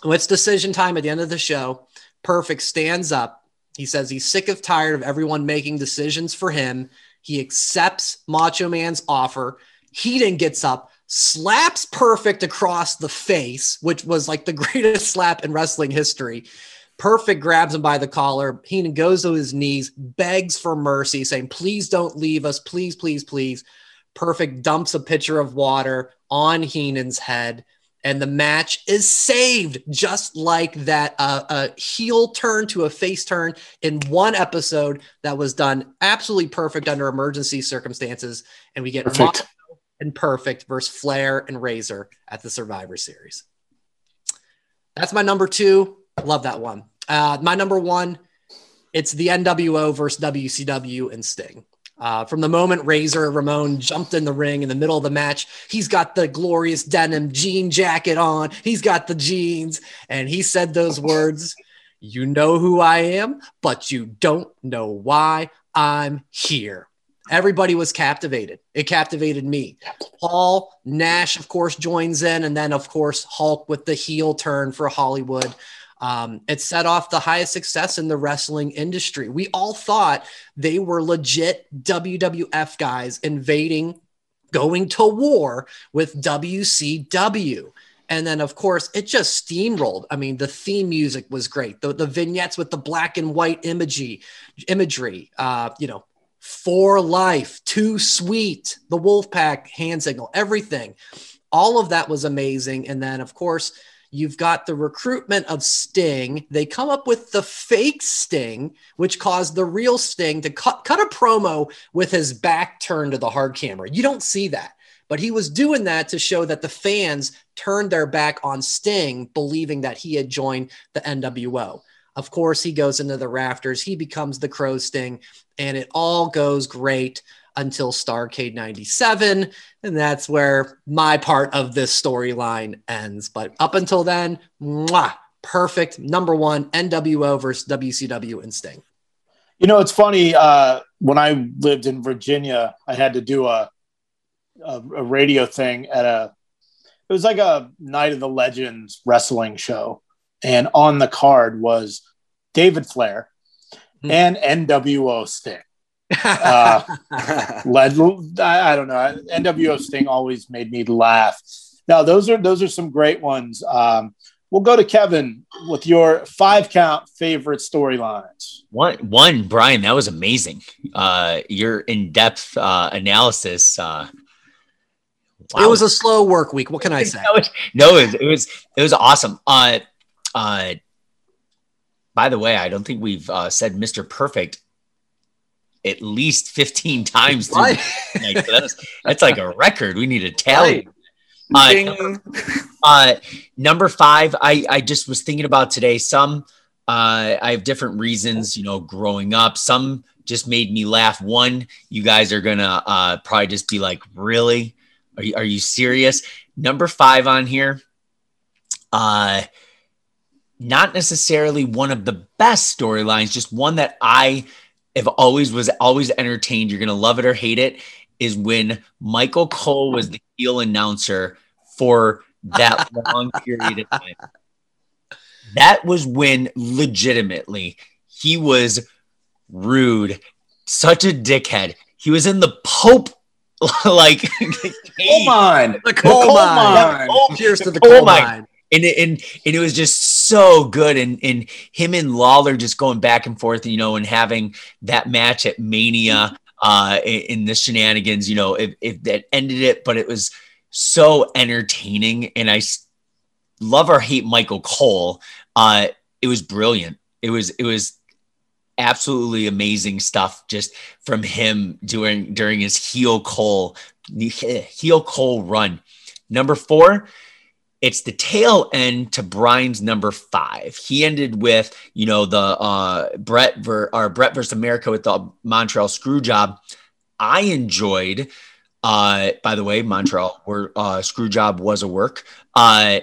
it's decision time at the end of the show. Perfect stands up He says he's sick of tired of everyone making decisions for him. He accepts Macho Man's offer. Heenan gets up, slaps Perfect across the face, which was like the greatest slap in wrestling history. Perfect grabs him by the collar. Heenan goes to his knees, begs for mercy, saying, Please don't leave us. Please, please, please. Perfect dumps a pitcher of water on Heenan's head and the match is saved just like that uh, a heel turn to a face turn in one episode that was done absolutely perfect under emergency circumstances and we get Perfect. And perfect versus flair and razor at the survivor series. That's my number two. Love that one. Uh, my number one it's the nwo versus wcw and sting. Uh, from the moment Razor Ramon jumped in the ring in the middle of the match, he's got the glorious denim jean jacket on. He's got the jeans, and he said those words You know who I am, but you don't know why I'm here. Everybody was captivated. It captivated me. Paul Nash, of course, joins in, and then, of course, Hulk with the heel turn for Hollywood. Um, it set off the highest success in the wrestling industry. We all thought they were legit WWF guys invading, going to war with WCW. And then, of course, it just steamrolled. I mean, the theme music was great. The, the vignettes with the black and white imagery, imagery, uh, you know, for life, too sweet, the Wolfpack hand signal, everything. All of that was amazing. And then, of course, You've got the recruitment of Sting. They come up with the fake Sting, which caused the real Sting to cut, cut a promo with his back turned to the hard camera. You don't see that. But he was doing that to show that the fans turned their back on Sting, believing that he had joined the NWO. Of course, he goes into the rafters, he becomes the Crow Sting, and it all goes great until Starcade 97. And that's where my part of this storyline ends. But up until then, mwah, perfect. Number one, NWO versus WCW and Sting. You know, it's funny. Uh, when I lived in Virginia, I had to do a, a, a radio thing at a, it was like a Night of the Legends wrestling show. And on the card was David Flair Hmm. and NWO Sting. Uh, led, I, I don't know. NWO Sting always made me laugh. Now those are those are some great ones. Um, we'll go to Kevin with your five count favorite storylines. One, one, Brian, that was amazing. Uh, your in-depth uh, analysis. Uh, It was a slow work week. What can I say? No, it- no, it was, it was it was awesome. Uh, uh, by the way, I don't think we've uh, said Mr. Perfect at least 15 times. through Right. the night. So that's, that's like a record. We need a tally. Ding. Uh, uh, number five, I, I just was thinking about today. Some uh, I have different reasons, you know, growing up. Some just made me laugh. One, you guys are gonna uh, probably just be like, "Really? Are you, are you serious?" Number five on here, uh, not necessarily one of the best storylines, just one that I have always was always entertained. You're gonna love it or hate it. Is when Michael Cole was the heel announcer for that long period of time. That was when legitimately he was rude, such a dickhead. He was in the Pope like Come on. The coal, coal mine. mine. Cheers to the coal coal mine. mine. And it, and and it was just so good. And and him and Lawler just going back and forth you know and having that match at Mania uh in, the shenanigans you know if, if that ended it. But it was so entertaining. And I love or hate Michael Cole uh it was brilliant. It was it was absolutely amazing stuff just from him during during his heel Cole heel Cole run. Number 4 it's the tail end to Brian's number five. He ended with, you know, the uh Bret ver or Bret versus America with the Montreal screw job. I enjoyed uh by the way, Montreal where uh screw job was a work. Uh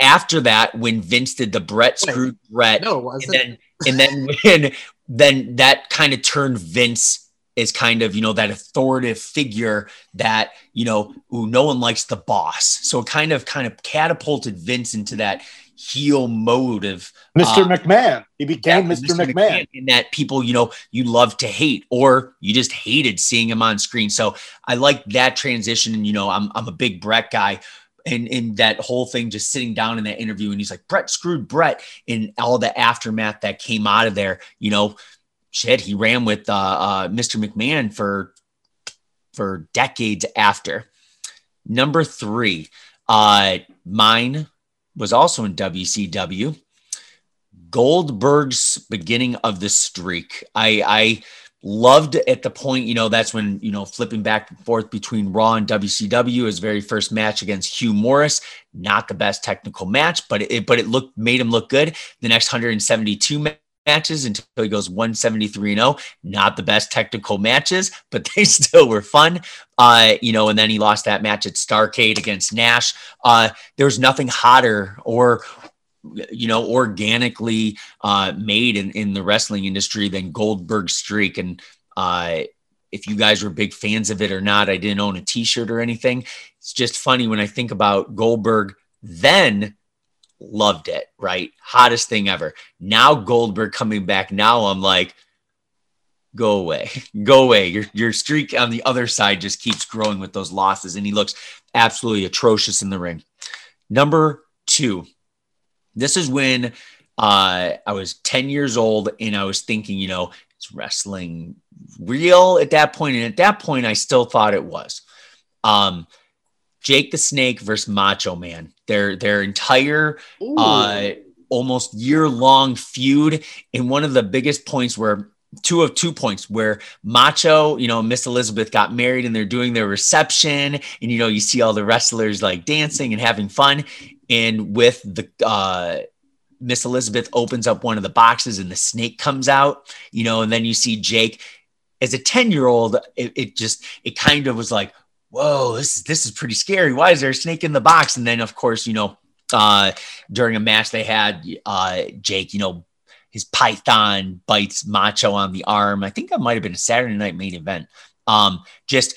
after that, when Vince did the Bret screw Bret, No, it and wasn't. then and then when then that kind of turned Vince as kind of you know that authoritative figure that you know ooh, no one likes the boss so it kind of kind of catapulted Vince into that heel mode of Mr. uh, McMahon. He became yeah, Mr. McMahon. and that people, you know, you love to hate, or you just hated seeing him on screen. So I like that transition. And you know, I'm I'm a big Bret guy. And, in that whole thing just sitting down in that interview and he's like bret screwed bret and all the aftermath that came out of there you know shit he ran with uh, uh, mr mcmahon for for decades after number three uh mine was also in wcw Goldberg's beginning of the streak. I, I loved at the point, you know, that's when, you know, flipping back and forth between Raw and WCW, his very first match against Hugh Morris, not the best technical match, but it, but it looked, made him look good. The next 172 ma- matches until he goes 173 0, not the best technical matches, but they still were fun. Uh, you know, and then he lost that match at Starcade against Nash. Uh, was nothing hotter or you know, organically uh, made in, in the wrestling industry than Goldberg streak. And uh, if you guys were big fans of it or not, I didn't own a t-shirt or anything. It's just funny when I think about Goldberg then loved it, right? Hottest thing ever. Now Goldberg coming back. Now I'm like, go away, go away. Your, your streak on the other side just keeps growing with those losses. And he looks absolutely atrocious in the ring. Number two, this is when uh, I was 10 years old and I was thinking, you know, is wrestling real at that point? And at that point, I still thought it was. Um, Jake the Snake versus Macho Man. Their their entire uh, almost year long feud. And one of the biggest points where two of two points where Macho, you know, Miss Elizabeth got married and they're doing their reception, and you know, you see all the wrestlers like dancing and having fun. And with the uh Miss Elizabeth opens up one of the boxes and the snake comes out, you know, and then you see Jake as a 10 year old, it, it just, it kind of was like, whoa, this is, this is pretty scary. Why is there a snake in the box? And then of course, you know, uh, during a match they had, uh, Jake, you know, his python bites Macho on the arm. I think that might have been a Saturday night main event. Um, just,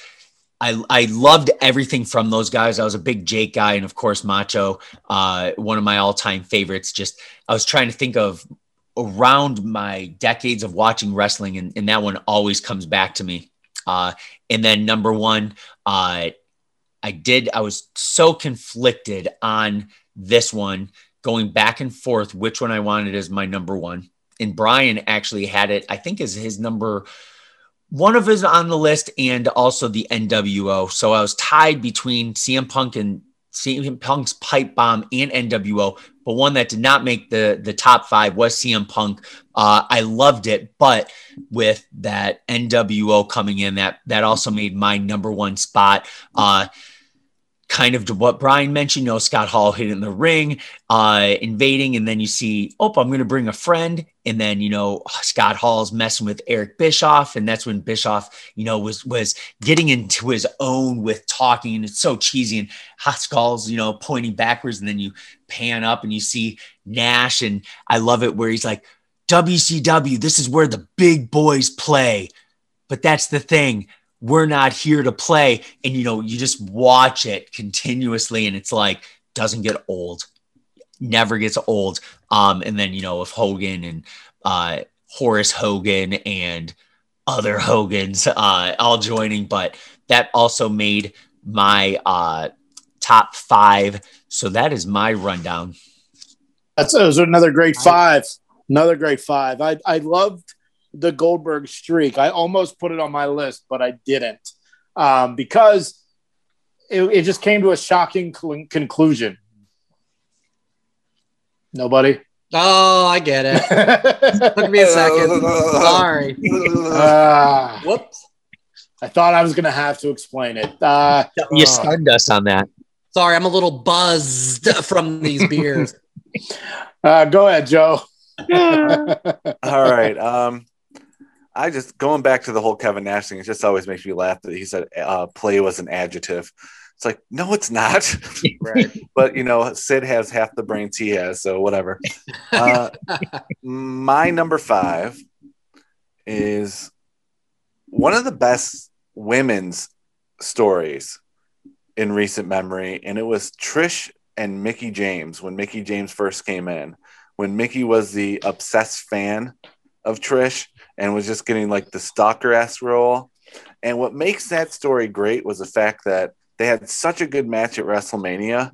I, I loved everything from those guys. I was a big Jake guy, and of course Macho, uh, one of my all-time favorites. Just I was trying to think of around my decades of watching wrestling, and, and that one always comes back to me. Uh, and then number one, uh, I did. I was so conflicted on this one, going back and forth which one I wanted as my number one. And Brian actually had it. I think as his number one of his on the list and also the NWO. So I was tied between CM Punk and CM Punk's pipe bomb and NWO, but one that did not make the the top five was CM Punk. Uh, I loved it, but with that NWO coming in, that that also made my number one spot. Uh, kind of to what Brian mentioned, you know, Scott Hall hitting the ring, uh, invading, and then you see, oh, I'm going to bring a friend, and then you know Scott Hall's messing with Eric Bischoff, and that's when Bischoff, you know, was was getting into his own with talking, and it's so cheesy, and Hot you know, pointing backwards, and then you pan up and you see Nash, and I love it where he's like, WCW, this is where the big boys play. But that's the thing. We're not here to play. And you know you just watch it continuously and it's like doesn't get old. Never gets old. Um and then you know if hogan and uh horace hogan and other hogans uh all joining but that also made my uh top five so that is my rundown That's that was another great five. Another great five. I I loved the Goldberg streak. I almost put it on my list, but I didn't um, because it, it just came to a shocking cl- conclusion. Nobody. Oh, I get it. Took me a second. Sorry. Ah, Whoops. I thought I was going to have to explain it. Uh, you stunned us on that Sorry, I'm a little buzzed from these beers. uh, go ahead, Joe. All right. Um, I just going back to the whole Kevin Nash thing. It just always makes me laugh that he said uh, play was an adjective. It's like no, it's not. right. but you know, Sid has half the brains he has, so whatever. Uh, my number five is one of the best women's stories in recent memory, and it was Trish and Mickie James when Mickie James first came in, when Mickie was the obsessed fan of Trish and was just getting like the stalker ass role. And what makes that story great was the fact that they had such a good match at WrestleMania,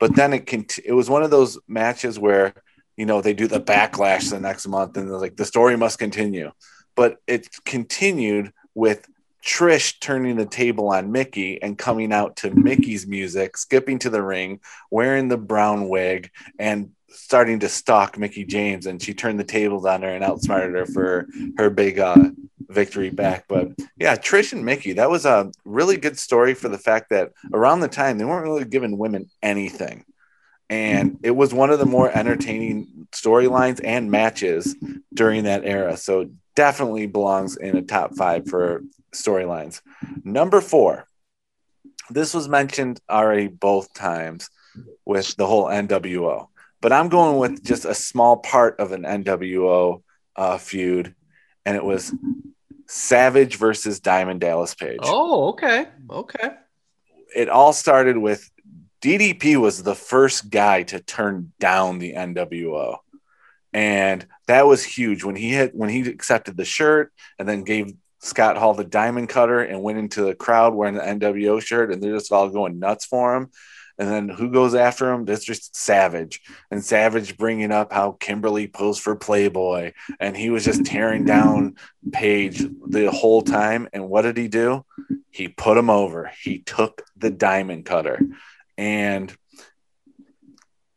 but then it cont- it was one of those matches where you know they do the backlash the next month and they're like the story must continue, but it continued with Trish turning the table on Mickie and coming out to Mickie's music, skipping to the ring, wearing the brown wig, and starting to stalk Mickie James. And she turned the tables on her and outsmarted her for her big uh, victory back. But yeah, Trish and Mickie, that was a really good story for the fact that around the time they weren't really giving women anything. And it was one of the more entertaining storylines and matches during that era. So definitely belongs in a top five for storylines. Number four, this was mentioned already both times with the whole NWO, but I'm going with just a small part of an NWO uh, feud, and it was Savage versus Diamond Dallas Page. Oh, okay. Okay. It all started with DDP was the first guy to turn down the NWO. And that was huge when he hit when he accepted the shirt and then gave Scott Hall the diamond cutter and went into the crowd wearing the NWO shirt and they're just all going nuts for him. And then who goes after him? That's just Savage. And Savage bringing up how Kimberly posed for Playboy. And he was just tearing down Page the whole time. And what did he do? He put him over. He took the diamond cutter. And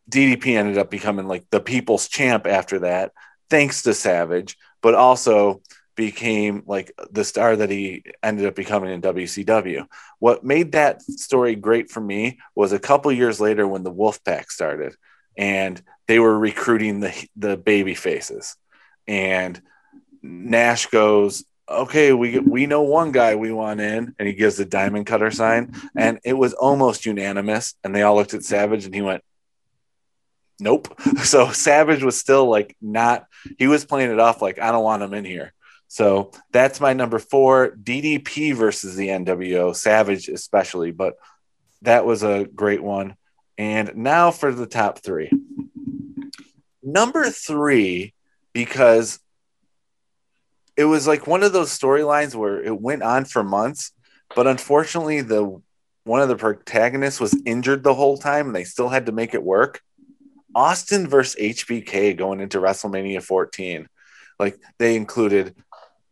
DDP ended up becoming like the people's champ after that, thanks to Savage, but also became like the star that he ended up becoming in WCW. What made that story great for me was a couple years later when the Wolfpack started and they were recruiting the the baby faces. And Nash goes, "Okay, we we know one guy we want in." And he gives the diamond cutter sign and it was almost unanimous and they all looked at Savage and he went, "Nope." So Savage was still like not he was playing it off like I don't want him in here. So that's my number four DDP versus the NWO, Savage especially, but that was a great one. And now for the top three. Number three, because it was like one of those storylines where it went on for months, but unfortunately, the one of the protagonists was injured the whole time and they still had to make it work. Austin versus HBK going into WrestleMania 14. Like they included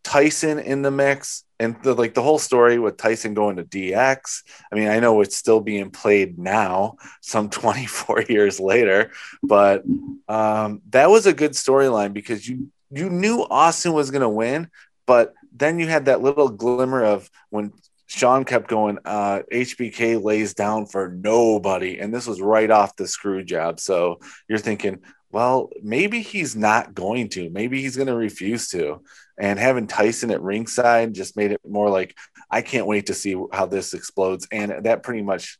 Tyson in the mix and the, like the whole story with Tyson going to DX. I mean, I know it's still being played now, some 24 years later, but um, that was a good storyline because you you knew Austin was going to win, but then you had that little glimmer of when Shawn kept going, uh, HBK lays down for nobody, and this was right off the screw job. So you're thinking, well, maybe he's not going to. Maybe he's going to refuse to. And having Tyson at ringside just made it more like, I can't wait to see how this explodes. And that pretty much,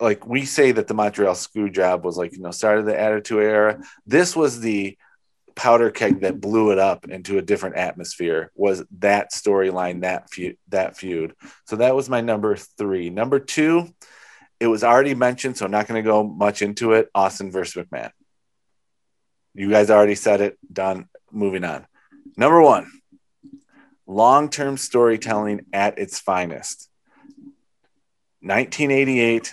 like we say that the Montreal screw job was like, you know, started the Attitude Era. This was the powder keg that blew it up into a different atmosphere was that storyline that feud that feud so that was my number three number two it was already mentioned so i'm not going to go much into it austin versus mcmahon you guys already said it. Done. Moving on. Number one, long term storytelling at its finest. 1988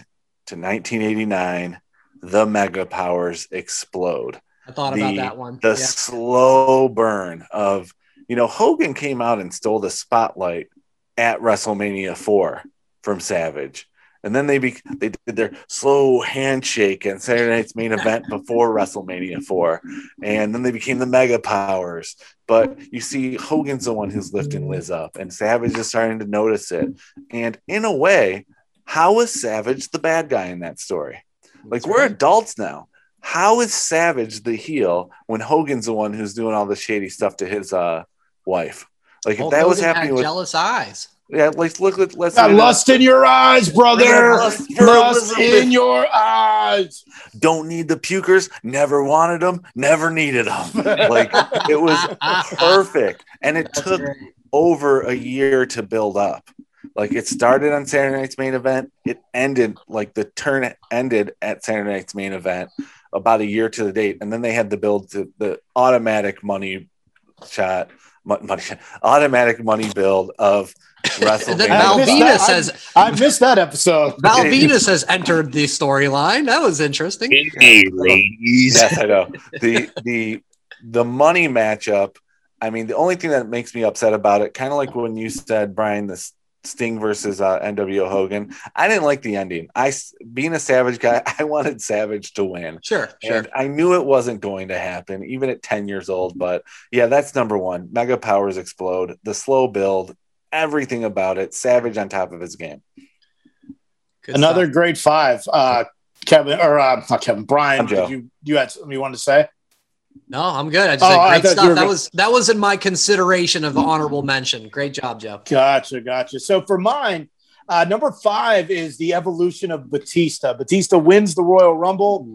to 1989, the mega powers explode. I thought the, about that one. The Yeah. slow burn of, you know, Hogan came out and stole the spotlight at WrestleMania 4 from Savage. And then they be, they did their slow handshake and Saturday Night's main event before WrestleMania 4. And then they became the mega powers. But you see, Hogan's the one who's lifting Liz up, and Savage is starting to notice it. And in a way, how is Savage the bad guy in that story? Like, we're adults now. How is Savage the heel when Hogan's the one who's doing all the shady stuff to his uh, wife? Like, if Hulk that was Hogan had happening with, jealous eyes. Yeah, let's look at, let's Got say that- lust in your eyes, brother. Lust Lust in your eyes. don't need the pukers, never wanted them, never needed them. Like, it was perfect. And it That's took great. over a year to build up. Like it started on Saturday night's main event. It ended like the turn ended at Saturday night's main event about a year to the date, and then they had the build to the automatic money shot, mon- money automatic money build of And then WrestleMania. Val missed I- I missed that episode. Val Venis has entered the storyline. That was interesting. Hey, ladies. yes, I know the the the money matchup. I mean, the only thing that makes me upset about it, kind of like when you said Brian, the Sting versus uh, NWO Hogan. I didn't like the ending. I being a Savage guy, I wanted Savage to win. Sure, sure. And I knew it wasn't going to happen, even at 10 years old. But yeah, that's number one. Mega powers explode, the slow build, everything about it. Savage on top of his game. Good Another stuff. great five. Uh, Kevin or uh, not Kevin. Brian, Joe. did you you had something you wanted to say? No, I'm good. I just Oh, said great stuff. That gonna- was that was in my consideration of honorable mention. Great job, Joe. Gotcha, gotcha. So for mine, uh, number five is the evolution of Batista. Batista wins the Royal Rumble.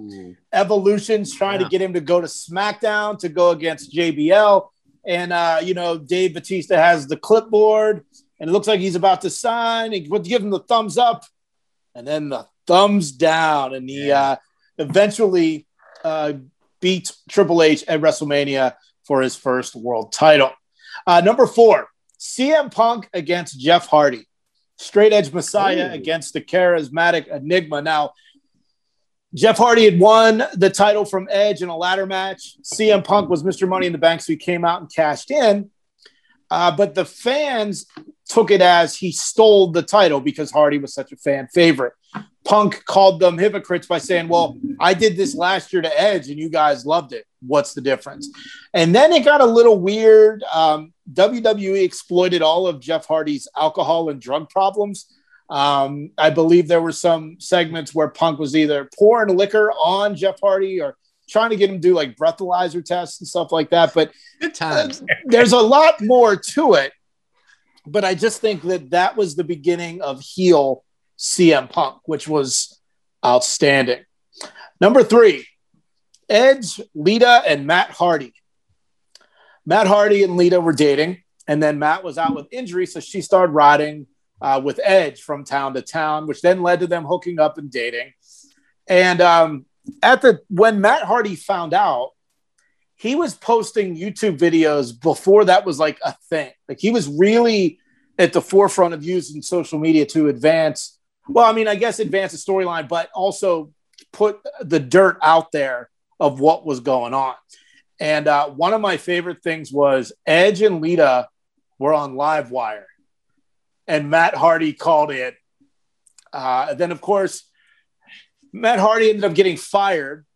Evolution's trying Yeah. to get him to go to SmackDown to go against JBL. And, uh, you know, Dave Batista has the clipboard and it looks like he's about to sign. He would give him the thumbs up and then the thumbs down. And he uh, eventually uh, beat Triple H at WrestleMania for his first world title. Uh, number four, CM Punk against Jeff Hardy. Straight edge Messiah Ooh. against the charismatic Enigma. Now, Jeff Hardy had won the title from Edge in a ladder match. CM Punk was Mr. Money in the Bank, so he came out and cashed in. Uh, but the fans took it as he stole the title because Hardy was such a fan favorite. Punk called them hypocrites by saying, Well, I did this last year to Edge and you guys loved it. What's the difference? And then it got a little weird. Um, WWE exploited all of Jeff Hardy's alcohol and drug problems. Um, I believe there were some segments where Punk was either pouring liquor on Jeff Hardy or trying to get him to do like breathalyzer tests and stuff like that. But Good times. there's a lot more to it. But I just think that that was the beginning of heel CM Punk, which was outstanding. Number three, Edge, Lita, and Matt Hardy. Matt Hardy and Lita were dating, and then Matt was out with injury, so she started riding uh, with Edge from town to town, which then led to them hooking up and dating. And um, at the when Matt Hardy found out, he was posting YouTube videos before that was like a thing. Like he was really at the forefront of using social media to advance. Well, I mean, I guess advance the storyline, but also put the dirt out there of what was going on. And uh, one of my favorite things was Edge and Lita were on Livewire, and Matt Hardy called it. Uh, then, of course, Matt Hardy ended up getting fired,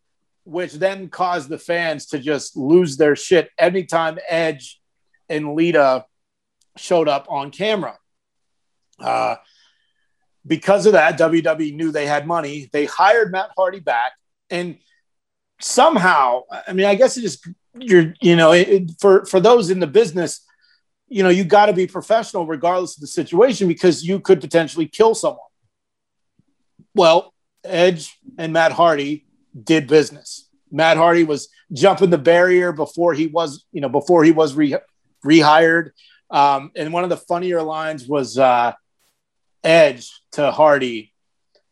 which then caused the fans to just lose their shit anytime Edge and Lita showed up on camera. Uh, because of that, WWE knew they had money. They hired Matt Hardy back, and somehow, I mean, I guess it just you're, you know, it, for for those in the business, you know, you got to be professional regardless of the situation because you could potentially kill someone. Well, Edge and Matt Hardy did business. Matt Hardy was jumping the barrier before he was, you know, before he was re- rehired. Um, and one of the funnier lines was uh, Edge to Hardy,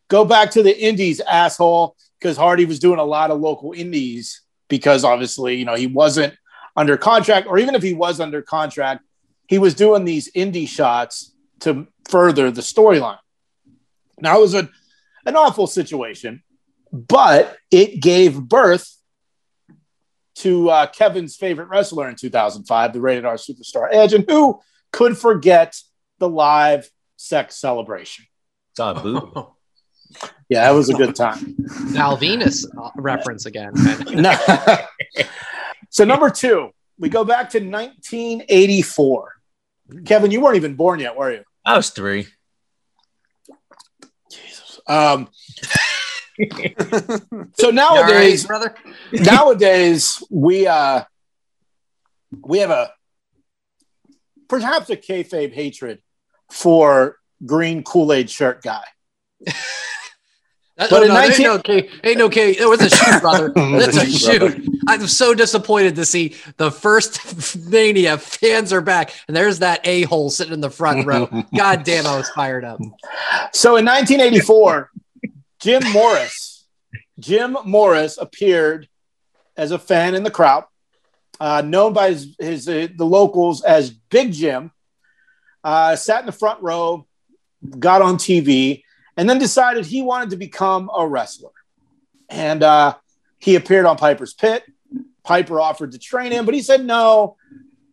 go back to the Indies, asshole, because Hardy was doing a lot of local Indies because obviously, you know, he wasn't under contract, or even if he was under contract, he was doing these indie shots to further the storyline. Now it was a, an awful situation, but it gave birth to uh, Kevin's favorite wrestler in 2005, the rated R superstar Edge, and who could forget the live sex celebration? Saw a boob. Yeah, that was a good time. Val Venis uh, reference again. No. so number two, we go back to 1984. Kevin, you weren't even born yet, were you? I was three. Um, so You all right, nowadays, brother. nowadays we uh, we have a perhaps a kayfabe hatred for green Kool Aid shirt guy. But oh, in no, 19 ain't no K, ain't no K. It was a shoot, brother. It's a shoot. I'm so disappointed to see the first Mania fans are back, and there's that a hole sitting in the front row. God damn, I was fired up. So in 1984, Jim Morris, Jim Morris appeared as a fan in the crowd, uh, known by his, his uh, the locals as Big Jim. Uh, sat in the front row, got on TV, and then decided he wanted to become a wrestler. And uh, he appeared on Piper's Pit. Piper offered to train him, but he said, No,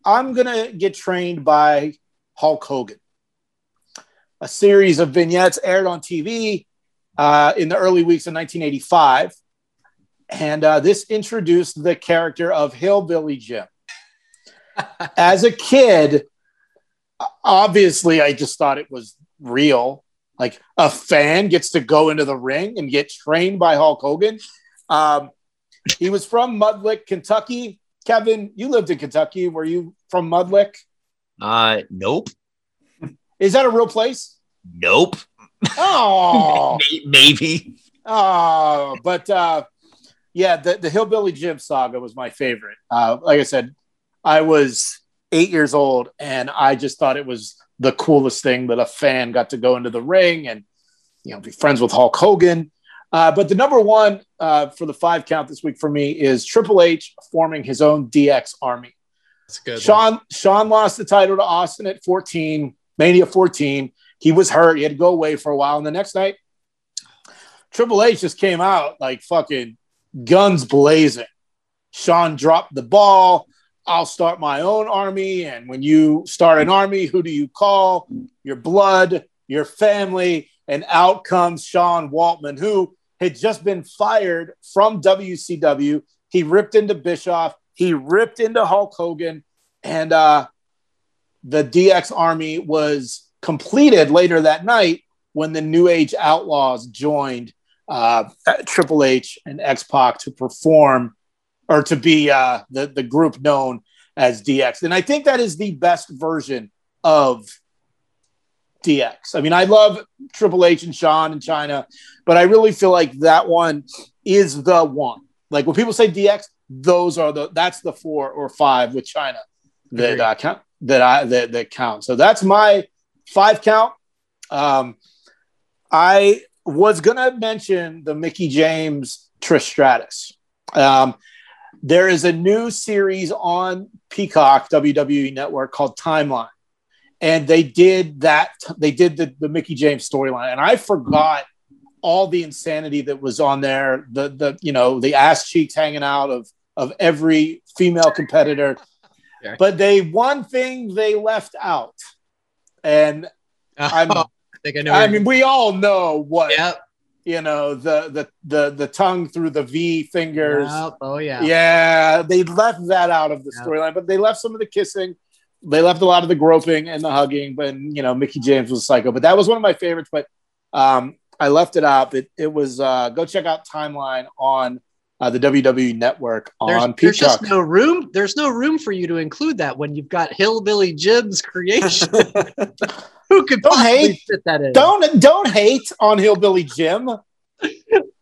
I'm going to get trained by Hulk Hogan. A series of vignettes aired on TV uh, in the early weeks of 1985. And uh, this introduced the character of Hillbilly Jim. As a kid, obviously, I just thought it was real. Like a fan gets to go into the ring and get trained by Hulk Hogan. Um, he was from Mudlick, Kentucky. Kevin, you lived in Kentucky. Were you from Mudlick? Uh, nope, Is that a real place? nope. Oh, Maybe. oh, but uh, yeah, the, the Hillbilly Jim saga was my favorite. Uh, like I said, I was eight years old and I just thought it was the coolest thing that a fan got to go into the ring and you know be friends with Hulk Hogan. Uh, but the number one uh, for the five count this week for me is Triple H forming his own DX army. That's good. one. Shawn Shawn lost the title to Austin at 14, Mania 14. He was hurt. He had to go away for a while. And the next night, Triple H just came out like fucking guns blazing. Shawn dropped the ball. I'll start my own army. And when you start an army, who do you call? Your blood, your family. And out comes Sean Waltman, who had just been fired from WCW. He ripped into Bischoff. He ripped into Hulk Hogan. And uh, the DX army was completed later that night when the New Age Outlaws joined uh, Triple H and X Pac to perform or to be uh, the, the group known as DX. And I think that is the best version of DX. I mean, I love Triple H and Shawn and Chyna, but I really feel like that one is the one. Like when people say DX, those are the that's the four or five with Chyna that uh, count that I that, that count. So that's my five count. Um, I was gonna mention the Mickie James Trish Stratus. Um, there is a new series on Peacock WWE Network called Timeline, and they did that. They did the, the Mickie James storyline, and I forgot all the insanity that was on there. The the you know the ass cheeks hanging out of of every female competitor. But they one thing they left out, and I think I know. I mean we all know what Yep. You know the the the the tongue through the V fingers. Yep. Oh yeah. Yeah, they left that out of the Yeah. storyline, but they left some of the kissing. They left a lot of the groping and the hugging, but you know, Mickie James was a psycho. But that was one of my favorites. But um, I left it out. It, it was uh, go check out Timeline on uh, the WWE Network There's, on there's Peacock. just no room. There's no room for you to include that when you've got Hillbilly Jim's creation. Who could Don't hate. fit that in? don't don't hate on Hillbilly Jim.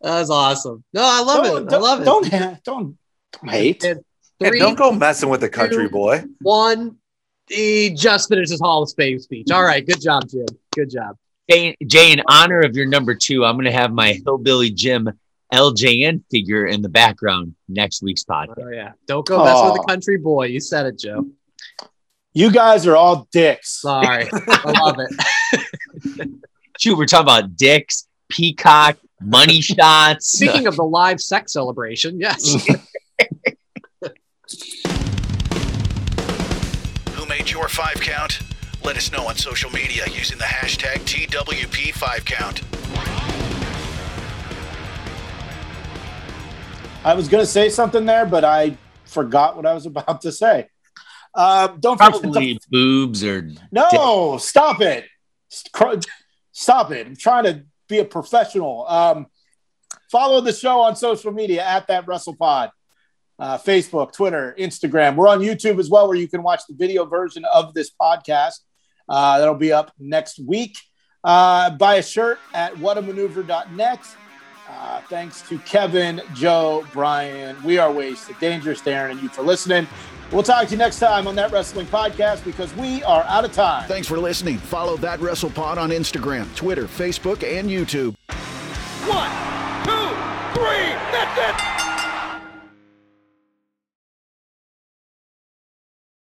That's awesome. No, I love don't, it. I don't- love it. Don't ha- don't don't hate. And Hey, three, don't go messing with the country two, boy. one. He just finished his Hall of Fame speech. All right, good job, Jim. Good job. Jay, Jay, in honor of your number two, I'm going to have my Hillbilly Jim LJN figure in the background next week's podcast. Oh yeah, don't go mess with the country boy. You said it, Joe. You guys are all dicks. Sorry, I love it. Shoot, we're talking about dicks, peacock, money shots. Speaking of the live sex celebration, yes. Who made your five count? Let us know on social media using the hashtag TWP5Count. I was going to say something there, but I forgot what I was about to say. Um, don't forget to boobs or No, stop it. Stop it. I'm trying to be a professional. Um, follow the show on social media at that WrestlePod. Uh, Facebook, Twitter, Instagram. We're on YouTube as well, where you can watch the video version of this podcast. Uh, that'll be up next week. Uh, buy a shirt at whatamaneuver.net. Uh, thanks to Kevin, Joe, Brian. We are Wasted, Dangerous, Darren, and you for listening. We'll talk to you next time on That Wrestling Podcast because we are out of time. Thanks for listening. Follow That Wrestle Pod on Instagram, Twitter, Facebook, and YouTube. One, two, three. That's it.